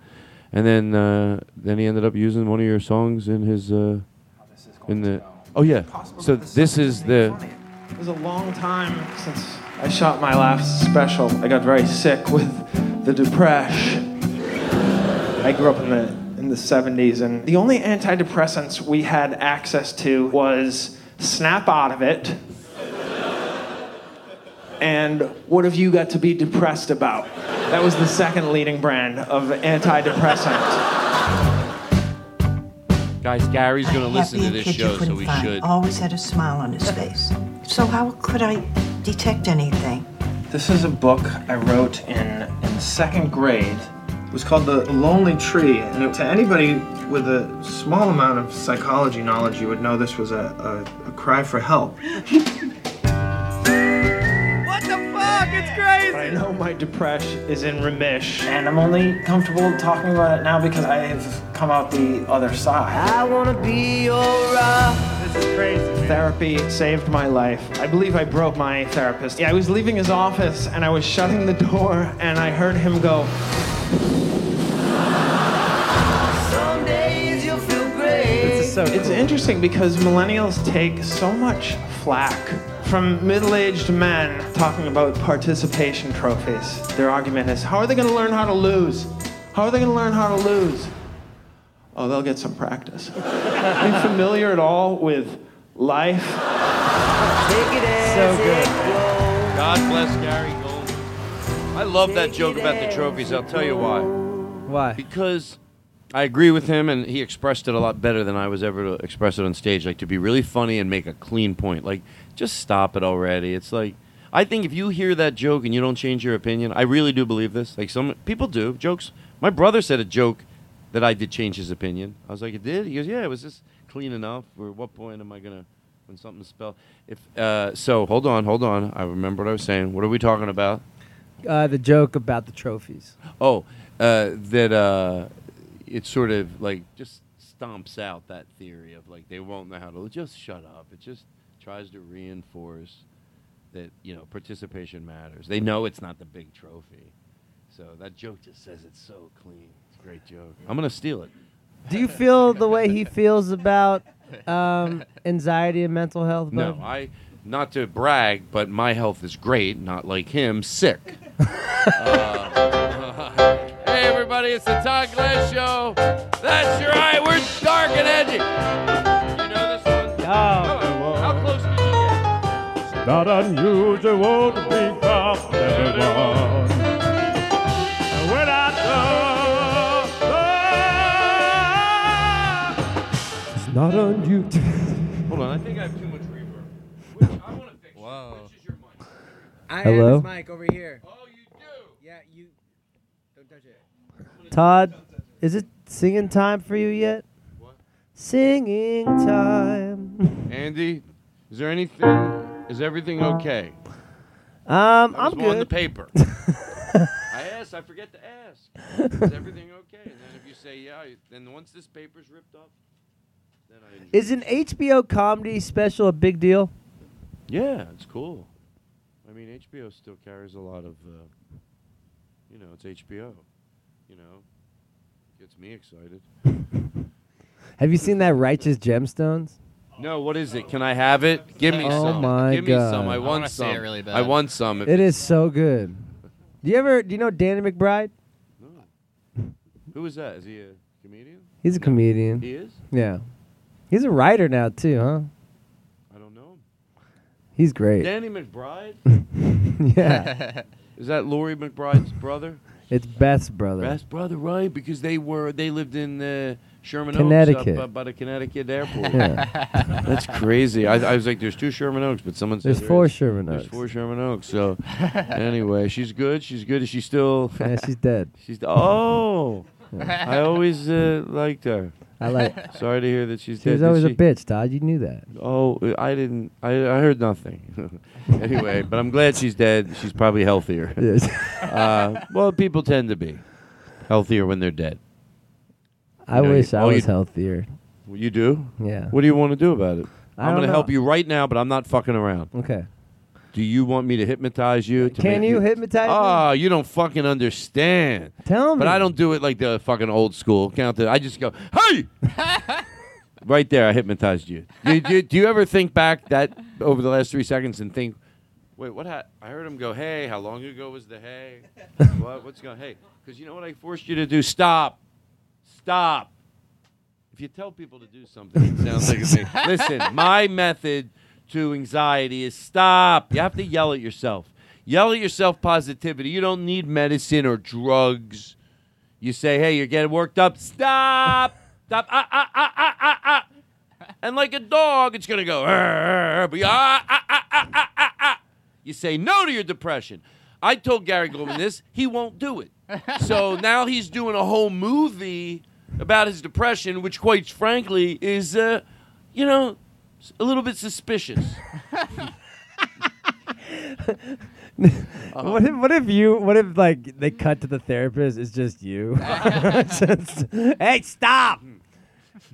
And then uh, then he ended up using one of your songs in his uh, in the. Oh yeah. So this is the. It was a long time since I shot my last special. I got very sick with the depression. I grew up in the in the 70s, and the only antidepressants we had access to was Snap Out of It. And what have you got to be depressed about? That was the second leading brand of antidepressant. Guys, Gary's going to listen to this show, so we find. should. Always had a smile on his face. So how could I detect anything? This is a book I wrote in, in second grade. It was called The Lonely Tree. And it- to anybody with a small amount of psychology knowledge, you would know this was a, a, a cry for help. What the fuck? It's crazy. I know my depression is in remission, and I'm only comfortable talking about it now because I have come out the other side. I wanna be your rock. This is crazy. Therapy saved my life. I believe I broke my therapist. Yeah, I was leaving his office and I was shutting the door and I heard him go. So It's interesting because millennials take so much flack from middle-aged men talking about participation trophies. Their argument is, how are they going to learn how to lose? How are they going to learn how to lose? Oh, they'll get some practice. are you familiar at all with life? so good. God bless Gary Gulman. I love that joke about the trophies. I'll tell you why. Why? Because I agree with him, and he expressed it a lot better than I was ever to express it on stage. Like to be really funny and make a clean point. Like just stop it already. It's like I think if you hear that joke and you don't change your opinion, I really do believe this. Like some people do jokes. My brother said a joke that I did change his opinion. I was like, it did. He goes, yeah, it was just clean enough. Or at what point am I gonna when something's spelled? If uh, so, hold on, hold on. I remember what I was saying. What are we talking about? Uh, the joke about the trophies. Oh, uh, that uh, it sort of like just stomps out that theory of like they won't know how to just shut up. It just tries to reinforce that you know participation matters. They know it's not the big trophy, so that joke just says it's so clean. It's a great joke. I'm gonna steal it. Do you feel the way he feels about um, anxiety and mental health? No. I not to brag, but my health is great. Not like him, sick. Uh, everybody, it's the Todd Glass Show. That's right, we're dark and edgy. You know this one? Oh. How close did you get? It's Not unusual to be from everyone. When I It's not unusual. Hold on, I think I have too much reverb. Which, I want to fix. Whoa. Which is your mic? I Hello? have his mic over here. Oh, you do. Yeah, you. Don't touch it. Todd, is it singing time for you yet? What? Singing time. Andy, is there anything? Is everything okay? Um, I'm was on the paper. I asked. I forget to ask. Is everything okay? And then if you say yeah, then once this paper's ripped up, then I. Is an HBO comedy special a big deal? Yeah, it's cool. I mean, HBO still carries a lot of, uh, you know, it's HBO. You know, gets me excited. Have you seen that Righteous Gemstones? No, what is it? Can I have it? Give me Oh some. my Give me some. God. I I want wanna see some. it really bad. I want some. It is so good. Do you ever do you know Danny McBride? Who is that? Is he a comedian? He's a comedian. He is. Yeah. He's a writer now too, huh? I don't know him. He's great. Danny McBride. yeah. Is that Laurie McBride's brother? It's Beth's brother. Best brother, right? Because they were they lived in uh, Sherman Connecticut. Oaks, up, up by the Connecticut airport. Yeah. That's crazy. I, I was like, "There's two Sherman Oaks," but someone said There's there four is. Sherman There's four Sherman Oaks. So anyway, she's good. She's good. Is she still? Yeah, she's dead. She's oh. I always uh, liked her. I like- Sorry to hear that she's She dead. was Did always a she- bitch, Todd. You knew that. Oh, I didn't. I, I heard nothing. anyway, but I'm glad she's dead. She's probably healthier. Yes. uh, well, people tend to be healthier when they're dead. I You know, wish you- I all you- was healthier. Well, You do? Yeah. What do you want to do about it? I I'm don't going to know. help you right now, but I'm not fucking around. Okay. Do you want me to hypnotize you? To Can make you hypnotize me? Oh, you don't fucking understand. Tell them But me. I don't do it like the fucking old school. Count to. I just go, hey. right there, I hypnotized you. Do, do, do you ever think back that over the last three seconds and think, wait, what? Ha- I heard him go, hey. How long ago was the hey? what? What's going? Hey, because you know what I forced you to do? Stop. Stop. If you tell people to do something, it sounds like a thing. Listen, my method to anxiety is stop. You have to yell at yourself. Yell at yourself positivity. You don't need medicine or drugs. You say, hey, you're getting worked up. Stop. Stop. Ah, ah, ah, ah, ah, ah. And like a dog, it's going to go, "Arr, arr," ah, ah, ah, ah, ah, ah, ah. You say no to your depression. I told Gary Gulman this. He won't do it. So now he's doing a whole movie about his depression, which, quite frankly, is, uh, you know, a little bit suspicious. What if, what if you? What if like they cut to the therapist? It's just you. Just, hey, stop,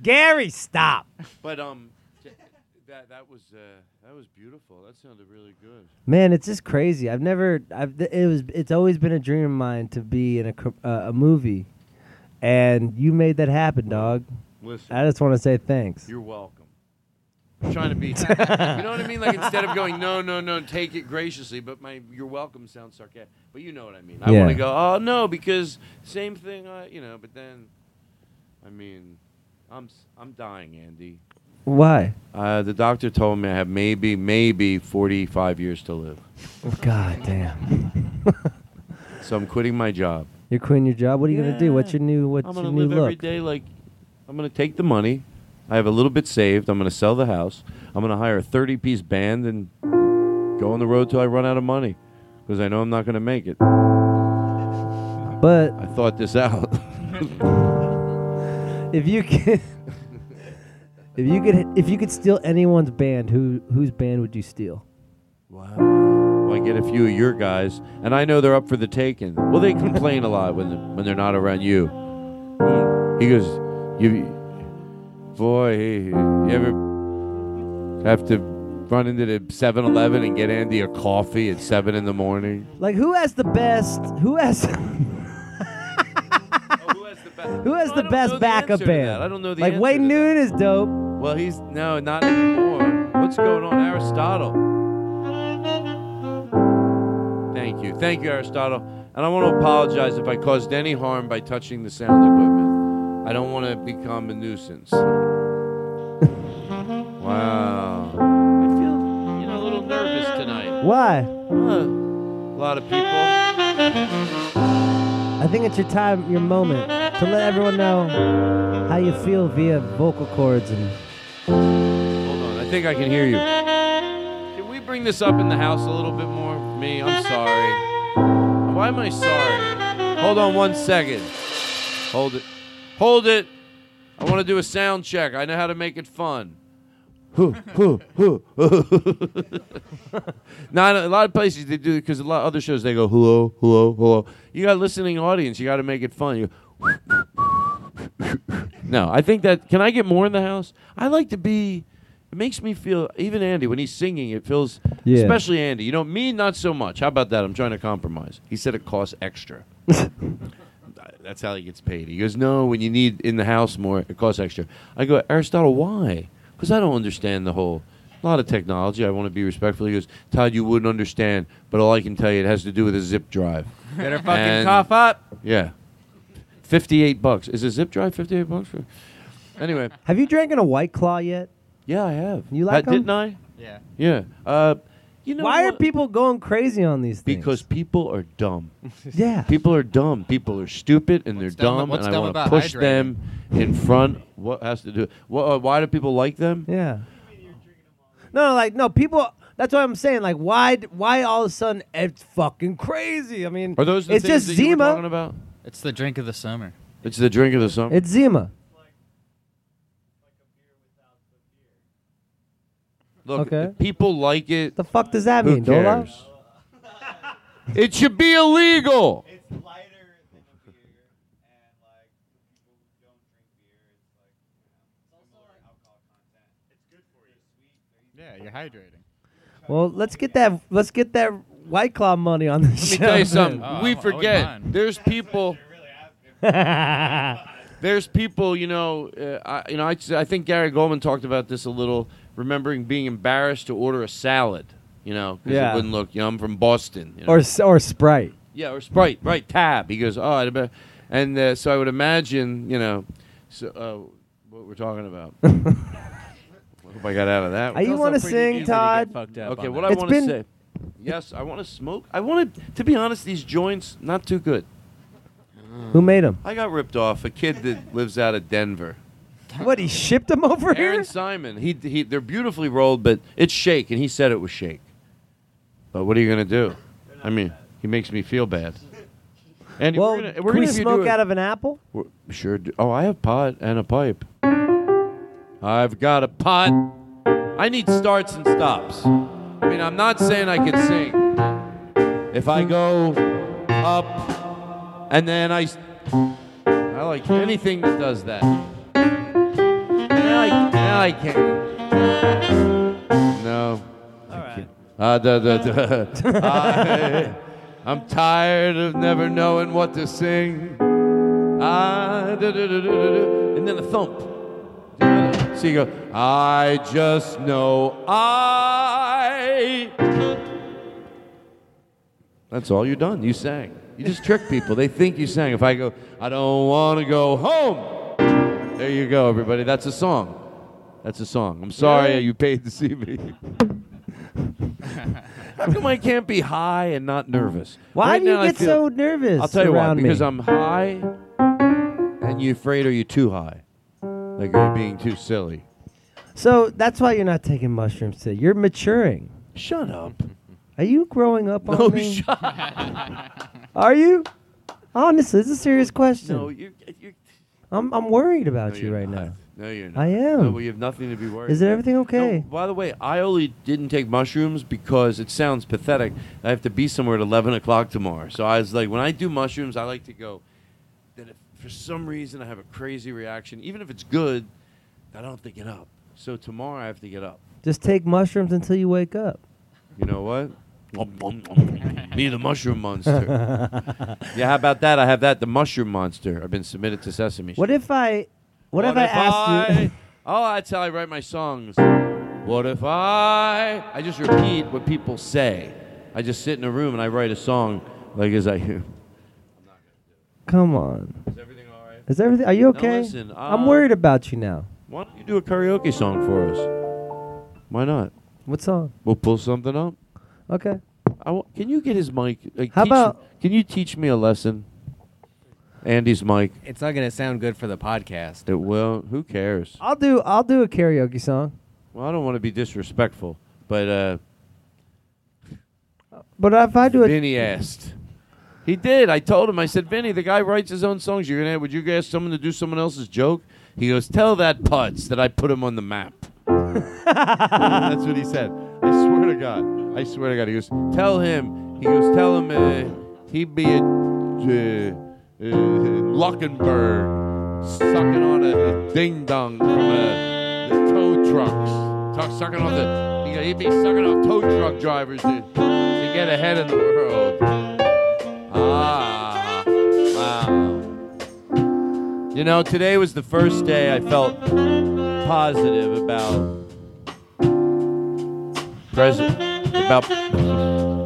Gary, stop. But um, j- that that was uh, that was beautiful. That sounded really good. Man, it's just crazy. I've never. I've. It was. It's always been a dream of mine to be in a co- uh, a movie, and you made that happen, dog. Listen. I just want to say thanks. You're welcome. I'm trying to be, you know what I mean? Like instead of going no, no, no, take it graciously, but my you're welcome sounds sarcastic. But you know what I mean. I Yeah. want to go, oh no, because same thing, uh, you know. But then, I mean, I'm s- I'm dying, Andy. Why? Uh, the doctor told me I have maybe maybe 45 years to live. God damn. So I'm quitting my job. You're quitting your job. What are you gonna do? What's your new? What's your? I'm gonna new live look? every day like I'm gonna take the money. I have a little bit saved. I'm gonna sell the house. I'm gonna hire a 30 piece band and go on the road till I run out of money because I know I'm not gonna make it. But I thought this out. if you could, if you could, if you could steal anyone's band, who whose band would you steal? Well, I get a few of your guys, and I know they're up for the taking. Well, they complain a lot when when they're not around you. He goes, "You, boy, you ever have to run into the 7-Eleven and get Andy a coffee at seven in the morning?" Like who has the best? Who has? Who has the best the backup band? I don't know the Like Wayne Newton is dope. Well, he's no, not anymore. What's going on, Aristotle? Thank you, thank you, Aristotle. And I want to apologize if I caused any harm by touching the sound equipment. I don't want to become a nuisance. wow, I feel you know a little nervous tonight. Why? Huh. A lot of people. I think it's your time, your moment to let everyone know how you feel via vocal cords and. Hold on, I think I can hear you. Can we bring this up in the house a little bit more me? I'm sorry. Why am I sorry? Hold on one second. Hold it. Hold it. I want to do a sound check. I know how to make it fun. Not a lot of places they do because a lot of other shows they go hello, hello, hello. You got a listening audience. You got to make it fun. You no, I think that. Can I get more in the house? I like to be. It makes me feel. Even Andy, when he's singing, it feels. Yeah. Especially Andy. You know, me not so much. How about that? I'm trying to compromise. He said it costs extra. That's how he gets paid. He goes, no, when you need in the house more, it costs extra. I go, Aristotle, why? Because I don't understand the whole. A lot of technology. I want to be respectful. He goes, Todd, you wouldn't understand, but all I can tell you, it has to do with a zip drive. Better fucking And- cough up. Yeah. 58 bucks. Is a zip drive 58 bucks? For... Anyway. Have you drank in a White Claw yet? Yeah, I have. You like Uh, 'em? Didn't I? Yeah. Yeah. Uh, you know Why are people going crazy on these things? Because people are dumb. Yeah. People are dumb. People are stupid and they're dumb- dumb, what's and I dumb want to about push hydrating? them in front. What has to do? What, uh, why do people like them? Yeah. No, no, like no people. That's what I'm saying. Like, why? d- Why all of a sudden it's fucking crazy? I mean, Are those the it's things just that you were Zima. talking about? It's the drink of the summer. It's the drink of the summer. It's Zima. Look, Okay. if people like it. The fuck does that who mean, Dola? cares? It should be illegal. Yeah, you're hydrating. Well, let's get that. Let's get that White Claw money on this Let show. me tell you something. Oh, we I wouldn't forget. mind. There's people. There's people, you know, uh, I, you know. I, I think Gary Gulman talked about this a little, remembering being embarrassed to order a salad, you know, because Yeah. it wouldn't look. You know, I'm from Boston. You know? or s- or Sprite. Yeah, or Sprite, right? Tab. He goes, oh, I'd be-" and uh, so I would imagine, you know, so uh, what we're talking about. I hope I got out of that. Are you want to sing, Todd? Okay, what I want to say. Yes, I want to smoke. I wanted, to be honest, these joints not too good. Who made them? I got ripped off. A kid that lives out of Denver. What he shipped them over here? Aaron here? Simon. He, he they're beautifully rolled, but it's shake, and he said it was shake. But what are you gonna do? I mean, he makes me feel bad. And well, we're gonna, we're can we smoke out of an apple? We're- Sure. Do. Oh, I have pot and a pipe. I've got a pot. I need starts and stops. I mean, I'm not saying I can sing. If I go up and then I, I like anything that does that. And I, can't. No. All right. Uh, da, da, da. I, I'm tired of never knowing what to sing. Ah, da, da, da, da, da. And then a thump. So you go, I just know I. That's all you're done. You sang. You just trick people. They think you sang. If I go, I don't want to go home. There you go, everybody. That's a song. That's a song. I'm sorry you paid to see me. How come I can't be high and not nervous? Why Right do you I get feel- so nervous I'll tell you why. around me? Because I'm high, and you afraid are you too high? Like you're being too silly. So that's why you're not taking mushrooms today. You're maturing. Shut up. Are you growing up on No, me? shut Are you? Honestly, it's a serious question. No, you. you I'm I'm worried about you right now. No, you're not. I am. No, well, you have nothing to be worried. Is it about. everything okay? No, by the way, I only didn't take mushrooms because it sounds pathetic. I have to be somewhere at 11 o'clock tomorrow. So I was like, when I do mushrooms, I like to go. That if for some reason I have a crazy reaction, even if it's good, I don't have to get up. So tomorrow I have to get up. Just take mushrooms until you wake up. You know what? Me, the mushroom monster. yeah, how about that? I have that, the mushroom monster. I've been submitted to Sesame Street. What if I? What, if I asked you? oh, that's how I write my songs. What if I? I just repeat what people say. I just sit in a room and I write a song like as I hear. Come on. Is everything all right? Is everything? Are you Now okay? listen, I'm uh, worried about you now. Why don't you do a karaoke song for us? Why not? What song? We'll pull something up. Okay. I wa- can you get his mic? Like, How teach- about- Can you teach me a lesson? Andy's mic. It's not gonna sound good for the podcast. It will. Who cares? I'll do. I'll do a karaoke song. Well, I don't want to be disrespectful, but uh, But if I do it, Vinny asked. He did. I told him. I said, Vinny, the guy writes his own songs. You're gonna would you ask someone to do someone else's joke? He goes, Tell that putz that I put him on the map. That's what he said. I swear to God. I swear to God. He goes, Tell him. He goes, Tell him uh, he'd be at uh, uh, Luckenberg sucking on a ding dong from a, the tow trucks. Tuck- sucking on the. He'd be sucking off tow truck drivers to, to get ahead in the world. Ah, wow. You know, today was the first day I felt positive about present about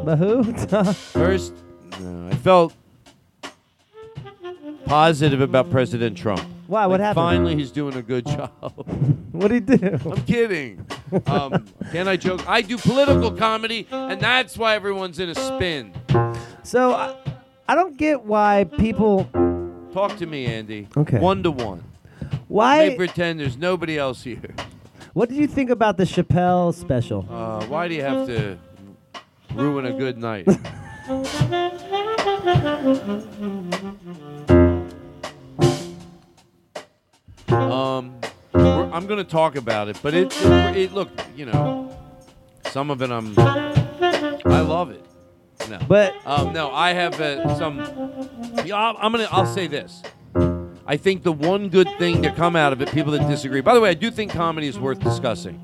but who? first. No, I felt positive about President Trump. Why? What Like, happened? Finally, he's doing a good job. What'd he do? I'm kidding. Um, can I joke? I do political comedy, and that's why everyone's in a spin. So I, I don't get why people. Talk to me, Andy. Okay. One to one. Why? They pretend there's nobody else here. What did you think about the Chappelle special? Uh, why do you have to ruin a good night? Um, I'm going to talk about it, but it, it, it look, you know, some of it I'm, I love it. No, But- um, no, I have uh, some. Yeah, I'm I'm gonna. I'll say this. I think the one good thing to come out of it, people that disagree. By the way, I do think comedy is worth discussing.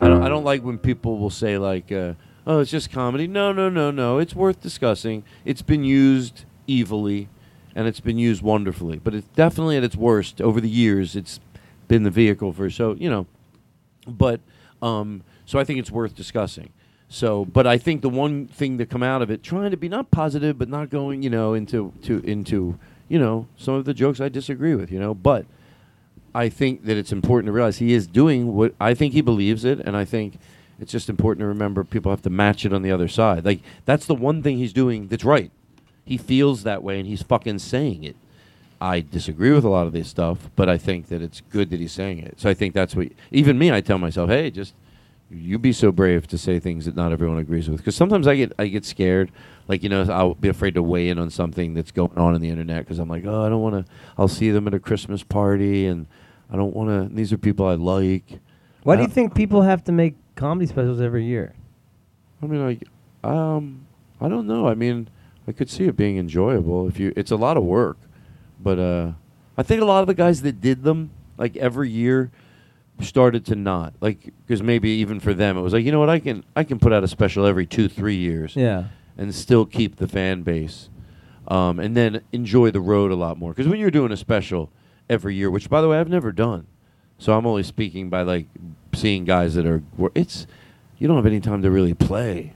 I don't. I don't like when people will say like, uh, "Oh, it's just comedy." No, no, no, no. It's worth discussing. It's been used evilly, and it's been used wonderfully. But it's definitely at its worst over the years. It's been the vehicle for so you know. But um, so I think it's worth discussing. So, but I think the one thing to come out of it, trying to be not positive, but not going, you know, into to into you know some of the jokes I disagree with, you know, but I think that it's important to realize he is doing what I think he believes it, and I think it's just important to remember people have to match it on the other side. Like that's the one thing he's doing that's right. He feels that way, and he's fucking saying it. I disagree with a lot of this stuff, but I think that it's good that he's saying it. So I think that's what even me. I tell myself, hey, just you be so brave to say things that not everyone agrees with. Because sometimes I get I get scared. Like you know, I'll be afraid to weigh in on something that's going on in the internet because I'm like, oh, I don't want to. I'll see them at a Christmas party, and I don't want to. These are people I like. Why I do you think people have to make comedy specials every year? I mean, like, um, I don't know. I mean, I could see it being enjoyable if you. It's a lot of work, but uh, I think a lot of the guys that did them like every year started to not like because maybe even for them it was like you know what I can I can put out a special every two three years Yeah. and still keep the fan base um, and then enjoy the road a lot more because when you're doing a special every year which by the way I've never done so I'm only speaking by like seeing guys that are it's you don't have any time to really play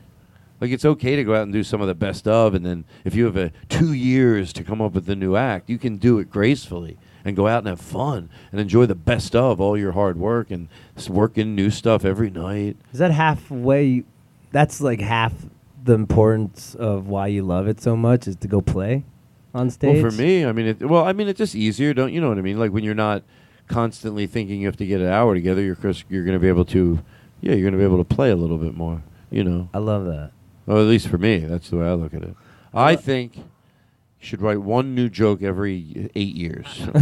like it's okay to go out and do some of the best of and then if you have a two years to come up with a new act you can do it gracefully and go out and have fun and enjoy the best of all your hard work and working new stuff every night Is that halfway? That's like half the importance of why you love it so much is to go play on stage. Well, for me, I mean, it, well, I mean, it's just easier, don't you know what I mean? Like when you're not constantly thinking you have to get an hour together, you're you're going to be able to, yeah, you're going to be able to play a little bit more. You know, I love that. Well, at least for me, that's the way I look at it. I think you should write one new joke every eight years.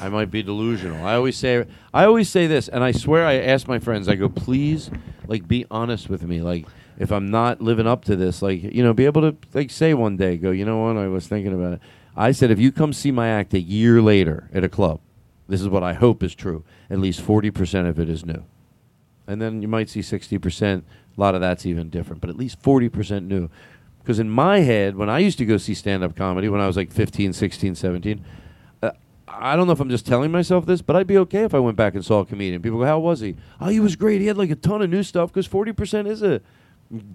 I might be delusional. I always say I always say this, and I swear I ask my friends. I go, please, like, be honest with me. Like, if I'm not living up to this, like, you know, be able to like say one day, go, you know what? I was thinking about it. I said, if you come see my act a year later at a club, this is what I hope is true. At least forty percent of it is new, and then you might see sixty percent. A lot of that's even different, but at least forty percent new. Because in my head, when I used to go see stand-up comedy when I was like 15, 16, 17, uh, I don't know if I'm just telling myself this, but I'd be okay if I went back and saw a comedian. People go, "How was he?" Oh, he was great. He had like a ton of new stuff because forty percent is a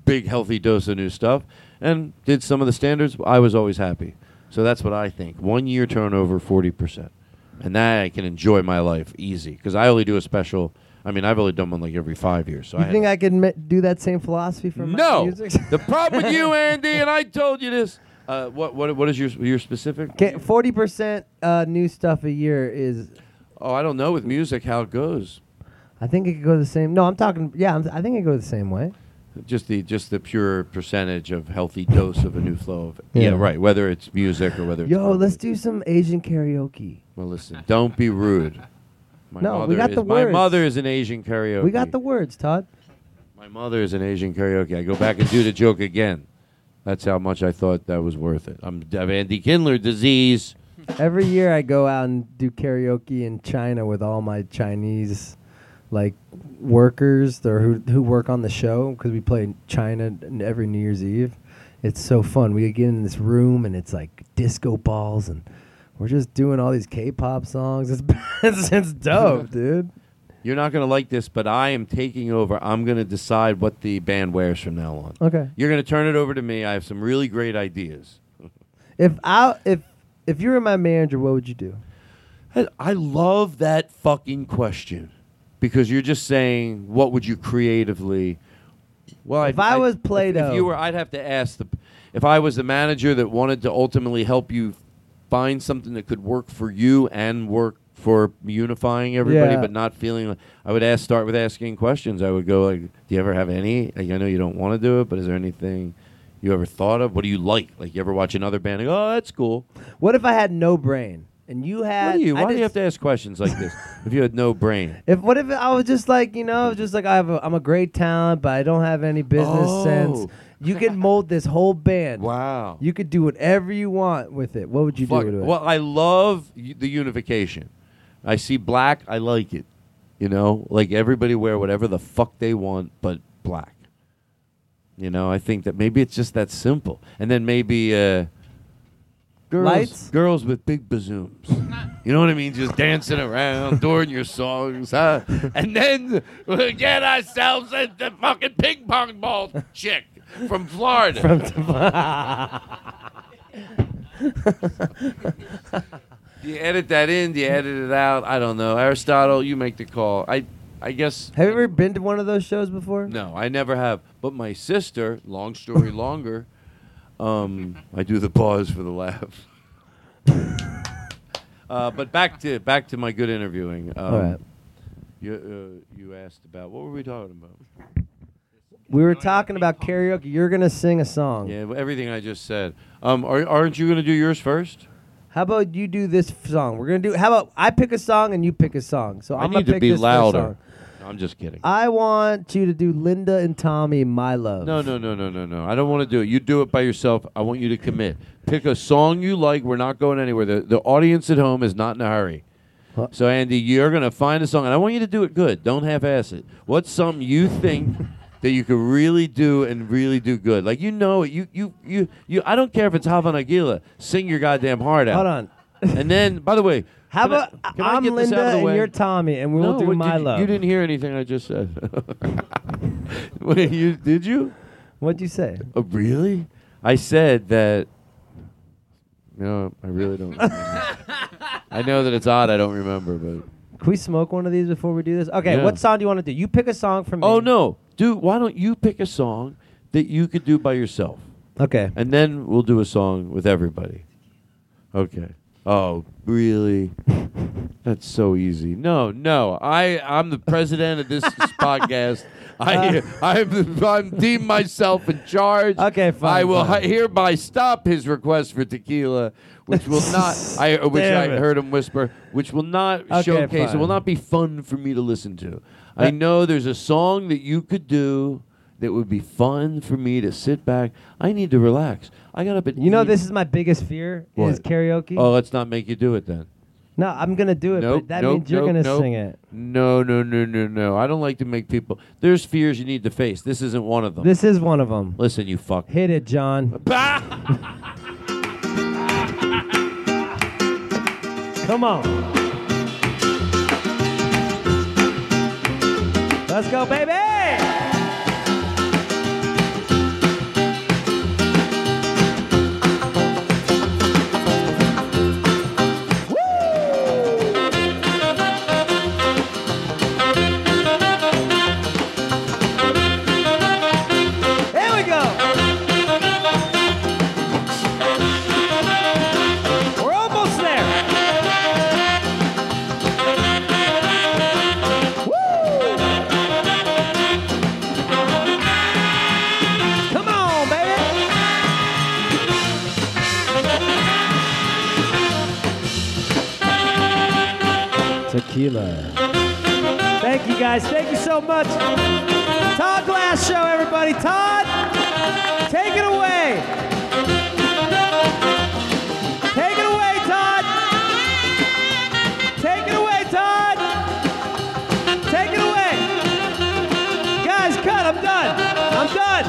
big healthy dose of new stuff. And did some of the standards. I was always happy. So that's what I think. One year turnover, forty percent, and that I can enjoy my life easy because I only do a special. I mean, I've only done one like every five years. So you I think I could me- do that same philosophy for my no. music? the problem with you, Andy, and I told you this. Uh, what what what is your your specific? Forty percent uh, new stuff a year is. Oh, I don't know with music how it goes. I think it could go the same. No, I'm talking. Yeah, I'm, I think it goes the same way. Just the just the pure percentage of healthy dose of a new flow of yeah, Yeah. right. Whether it's music or whether it's Yo, let's do some Asian karaoke. well, listen, don't be rude. My No, we got is, the My mother is an Asian karaoke. We got the words, Todd. My mother is an Asian karaoke. I go back and do the joke again. That's how much I thought that was worth it. I'm I have Andy Kindler disease. Every year I go out and do karaoke in China with all my Chinese like workers or who who work on the show because we play in China every New Year's Eve. It's so fun. We get in this room and it's like disco balls and we're just doing all these K-pop songs. It's it's, it's dope, dude. You're not going to like this, but I am taking over. I'm going to decide what the band wears from now on. Okay. You're going to turn it over to me. I have some really great ideas. If I if if you were my manager, what would you do? I, I love that fucking question because you're just saying, what would you creatively? Well, If I was if- Play-Doh- if you were, I'd have to ask the. If I was the manager that wanted to ultimately help you find something that could work for you and work for unifying everybody, Yeah. but not feeling. like I would ask, start with asking questions. I would go like, "Do you ever have any? Like, I know you don't want to do it, but is there anything you ever thought of? What do you like? Like, you ever watch another band? And go, oh, that's cool. What if I had no brain? and you Why had, do you, I why do you have just- to ask questions like this if you had no brain? If what if I was just like you know, just like I have, a, I'm a great talent, but I don't have any business Oh. You can mold this whole band. Wow. You could do whatever you want with it. What would you Fuck. do with it? Well, I love y- the unification. I see black, I like it. You know, like everybody wear whatever the fuck they want, but black. You know, I think that maybe it's just that simple. And then maybe uh, girls, Lights? girls with big bazooms. you know what I mean? Just dancing around, doing your songs, huh? And then we'll get ourselves a the fucking ping pong ball chick from Florida. From Do you edit that in? Do you edit it out? I don't know. Aristotle, you make the call. I, I guess. have you ever been to one of those shows before? No, I never have. But my sister, long story longer, um, I do the pause for the laugh. uh, but back to back to my good interviewing. Um, All right. You uh, you asked about what were we talking about? We were talking about karaoke. You're gonna sing a song. Yeah, everything I just said. Um, are, aren't you going to do yours first? How about you do this f- song? We're gonna do. How about I pick a song and you pick a song? So I I'm need gonna to pick be this first louder. song. No, I'm just kidding. I want you to do Linda and Tommy, My Love. No, no, no, no, no, no. I don't want to do it. You do it by yourself. I want you to commit. Pick a song you like. We're not going anywhere. The, the audience at home is not in a hurry. So, Andy, you're going to find a song, and I want you to do it good. Don't half ass it. What's something you think that you could really do and really do good? Like, you know it. You, you, you, you, I don't care if it's Hava Nagila. Sing your goddamn heart out. Hold on. And then, by the way, How can I- about can I I'm this Linda out of the and way? you're Tommy, and we'll No, do what- My did Love. You didn't hear anything I just said. Wait, you did you? What'd you say? Oh, really? I said that. No, I really don't. I know that it's odd. I don't remember, but. Can we smoke one of these before we do this? Okay, Yeah. what song do you want to do? You pick a song from. Oh no, dude! Why don't you pick a song that you could do by yourself? Okay. And then we'll do a song with everybody. Okay. Oh, really? That's so easy. No, no. I I'm the president of this podcast. I I'm I'm deem myself in charge. Okay, fine, I will fine. hereby stop his request for tequila, which will not. I uh, which I it. heard him whisper, which will not Okay, showcase. It will not be fun for me to listen to. I know there's a song that you could do that would be fun for me to sit back. I need to relax. I got up at You know, eight- this is my biggest fear is karaoke. Oh, let's not make you do it then. No, I'm gonna do it, but that means you're gonna nope. sing it. No, no, no, no, no. I don't like to make people. There's fears you need to face. This isn't one of them. This is one of them. Listen, you fuck. Hit it, John. Come on. Let's go, baby. Tequila. Thank you guys. Thank you so much. Todd Glass Show, everybody. Todd, take it away. Take it away, Todd. Take it away, Todd. Take it away. Guys, cut. I'm done. I'm done.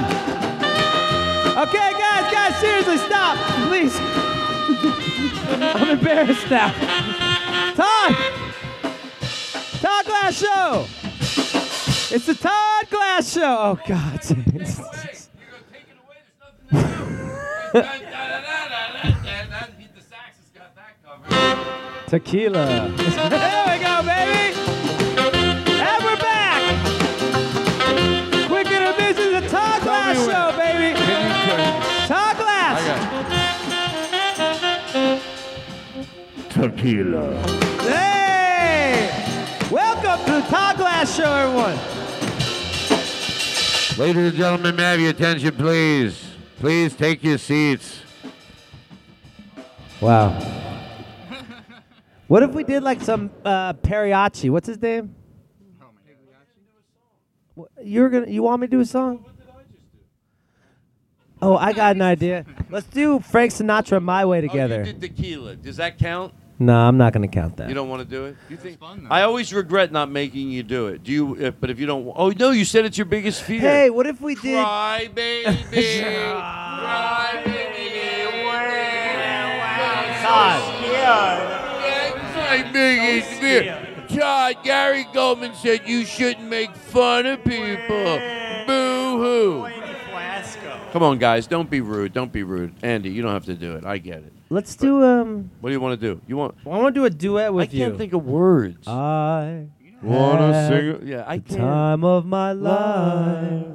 Okay, guys, guys, seriously, stop, please. I'm embarrassed now. Todd! Glass Show! It's the Todd Glass Show! Oh, God. Tequila. there we go, baby! And we're back! Quick intermission, the Todd Glass Show, baby! Todd Glass! Tequila. Hey! Welcome to the Todd Glass Show, everyone. Ladies and gentlemen, may I have your attention, please? Please take your seats. Wow. What if we did like some uh, Periachi? What's his name? What- You're gonna. You want me to do a song? Oh, I got an idea. Let's do Frank Sinatra "My Way" together. Oh, you did tequila. Does that count? No, I'm not gonna count that. You don't want to do it? You think? I always regret not making you do it. Do you? If, but if you don't, oh no, you said it's your biggest fear. Hey, what if we did? Cry baby, cry That's my biggest fear. Todd Gary Gulman said you shouldn't make fun of people. Boo hoo. Come on, guys, don't be rude. Don't be rude. Andy, you don't have to do it. I get it. Let's do um. What do you want to do? You want? I want to do a duet with I you. I can't think of words. I Wanna sing? Yeah, I can't. time of my life.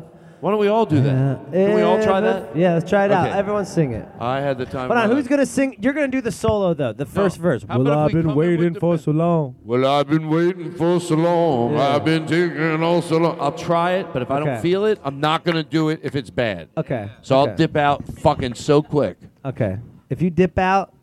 Why don't we all do that? Can we all try that? Yeah, let's try it out. Everyone sing it. I had the time. Of on, who's gonna sing? You're gonna do the solo though, the first verse. How well, I've we been waiting for so long. Well, I've been waiting for so long. Yeah. I've been taking all so long. I'll try it, but if I don't feel it, I'm not gonna do it if it's bad. Okay. So I'll dip out fucking so quick. Okay. If you dip out,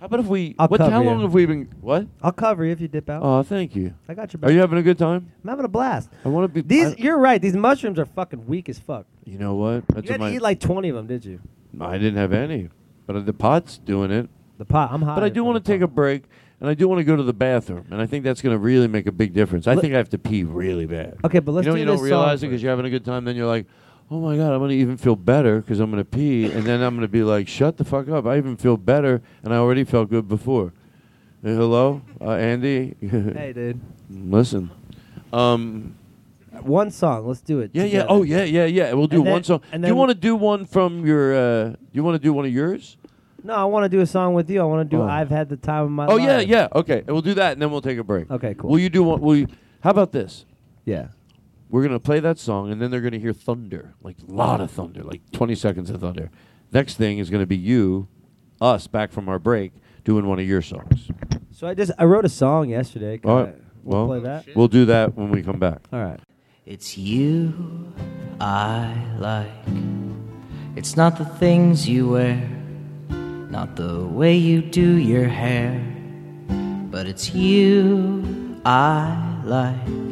How about if we? I'll what? cover How you. long have we been? What? I'll cover you if you dip out. Oh, thank you. I got your back. Are you having a good time? I'm having a blast. I want to be. These, I- you're right. These mushrooms are fucking weak as fuck. you know what? That's You had to my. eat like 20 of them, did you? I didn't have any, but the pot's doing it. The pot. I'm hot. But I do want to take a break, and I do want to go to the bathroom, and I think that's going to really make a big difference. I Let- think I have to pee really bad. Okay, but let's you know do you don't this realize it because you're having a good time. Then you're like, oh my god, I'm going to even feel better because I'm going to pee, and then I'm going to be like, shut the fuck up. I even feel better, and I already felt good before. Uh, hello, uh, Andy. Hey, dude. Listen. Um, One song. Let's do it. yeah, yeah. Oh, yeah, yeah, yeah. We'll do And then- one song. and do you want to do one from your? Uh, do you want to do one of yours? No, I want to do a song with you. I want to do Oh. I've Had the Time of My Oh Life. yeah, yeah. Okay, we'll do that, and then we'll take a break. Okay, cool. Will you do one? Will you? How about this? Yeah. We're gonna play that song, and then they're gonna hear thunder, like a lot of thunder, like 20 seconds of thunder. Next thing is gonna be you, us, back from our break, doing one of your songs. So I just I wrote a song yesterday. Can All I- we'll Well, play that. we'll do that when we come back. All right. It's you I like. It's not the things you wear, not the way you do your hair, but it's you I like.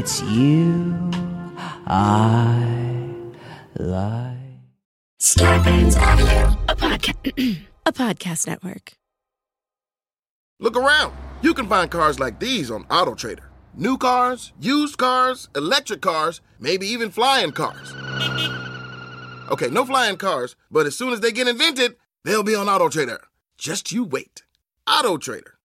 It's you I like. Starburns Audio, a, podca- a podcast network. Look around. You can find cars like these on AutoTrader. New cars, used cars, electric cars, maybe even flying cars. Okay, no flying cars, but as soon as they get invented, they'll be on AutoTrader. Just you wait. AutoTrader.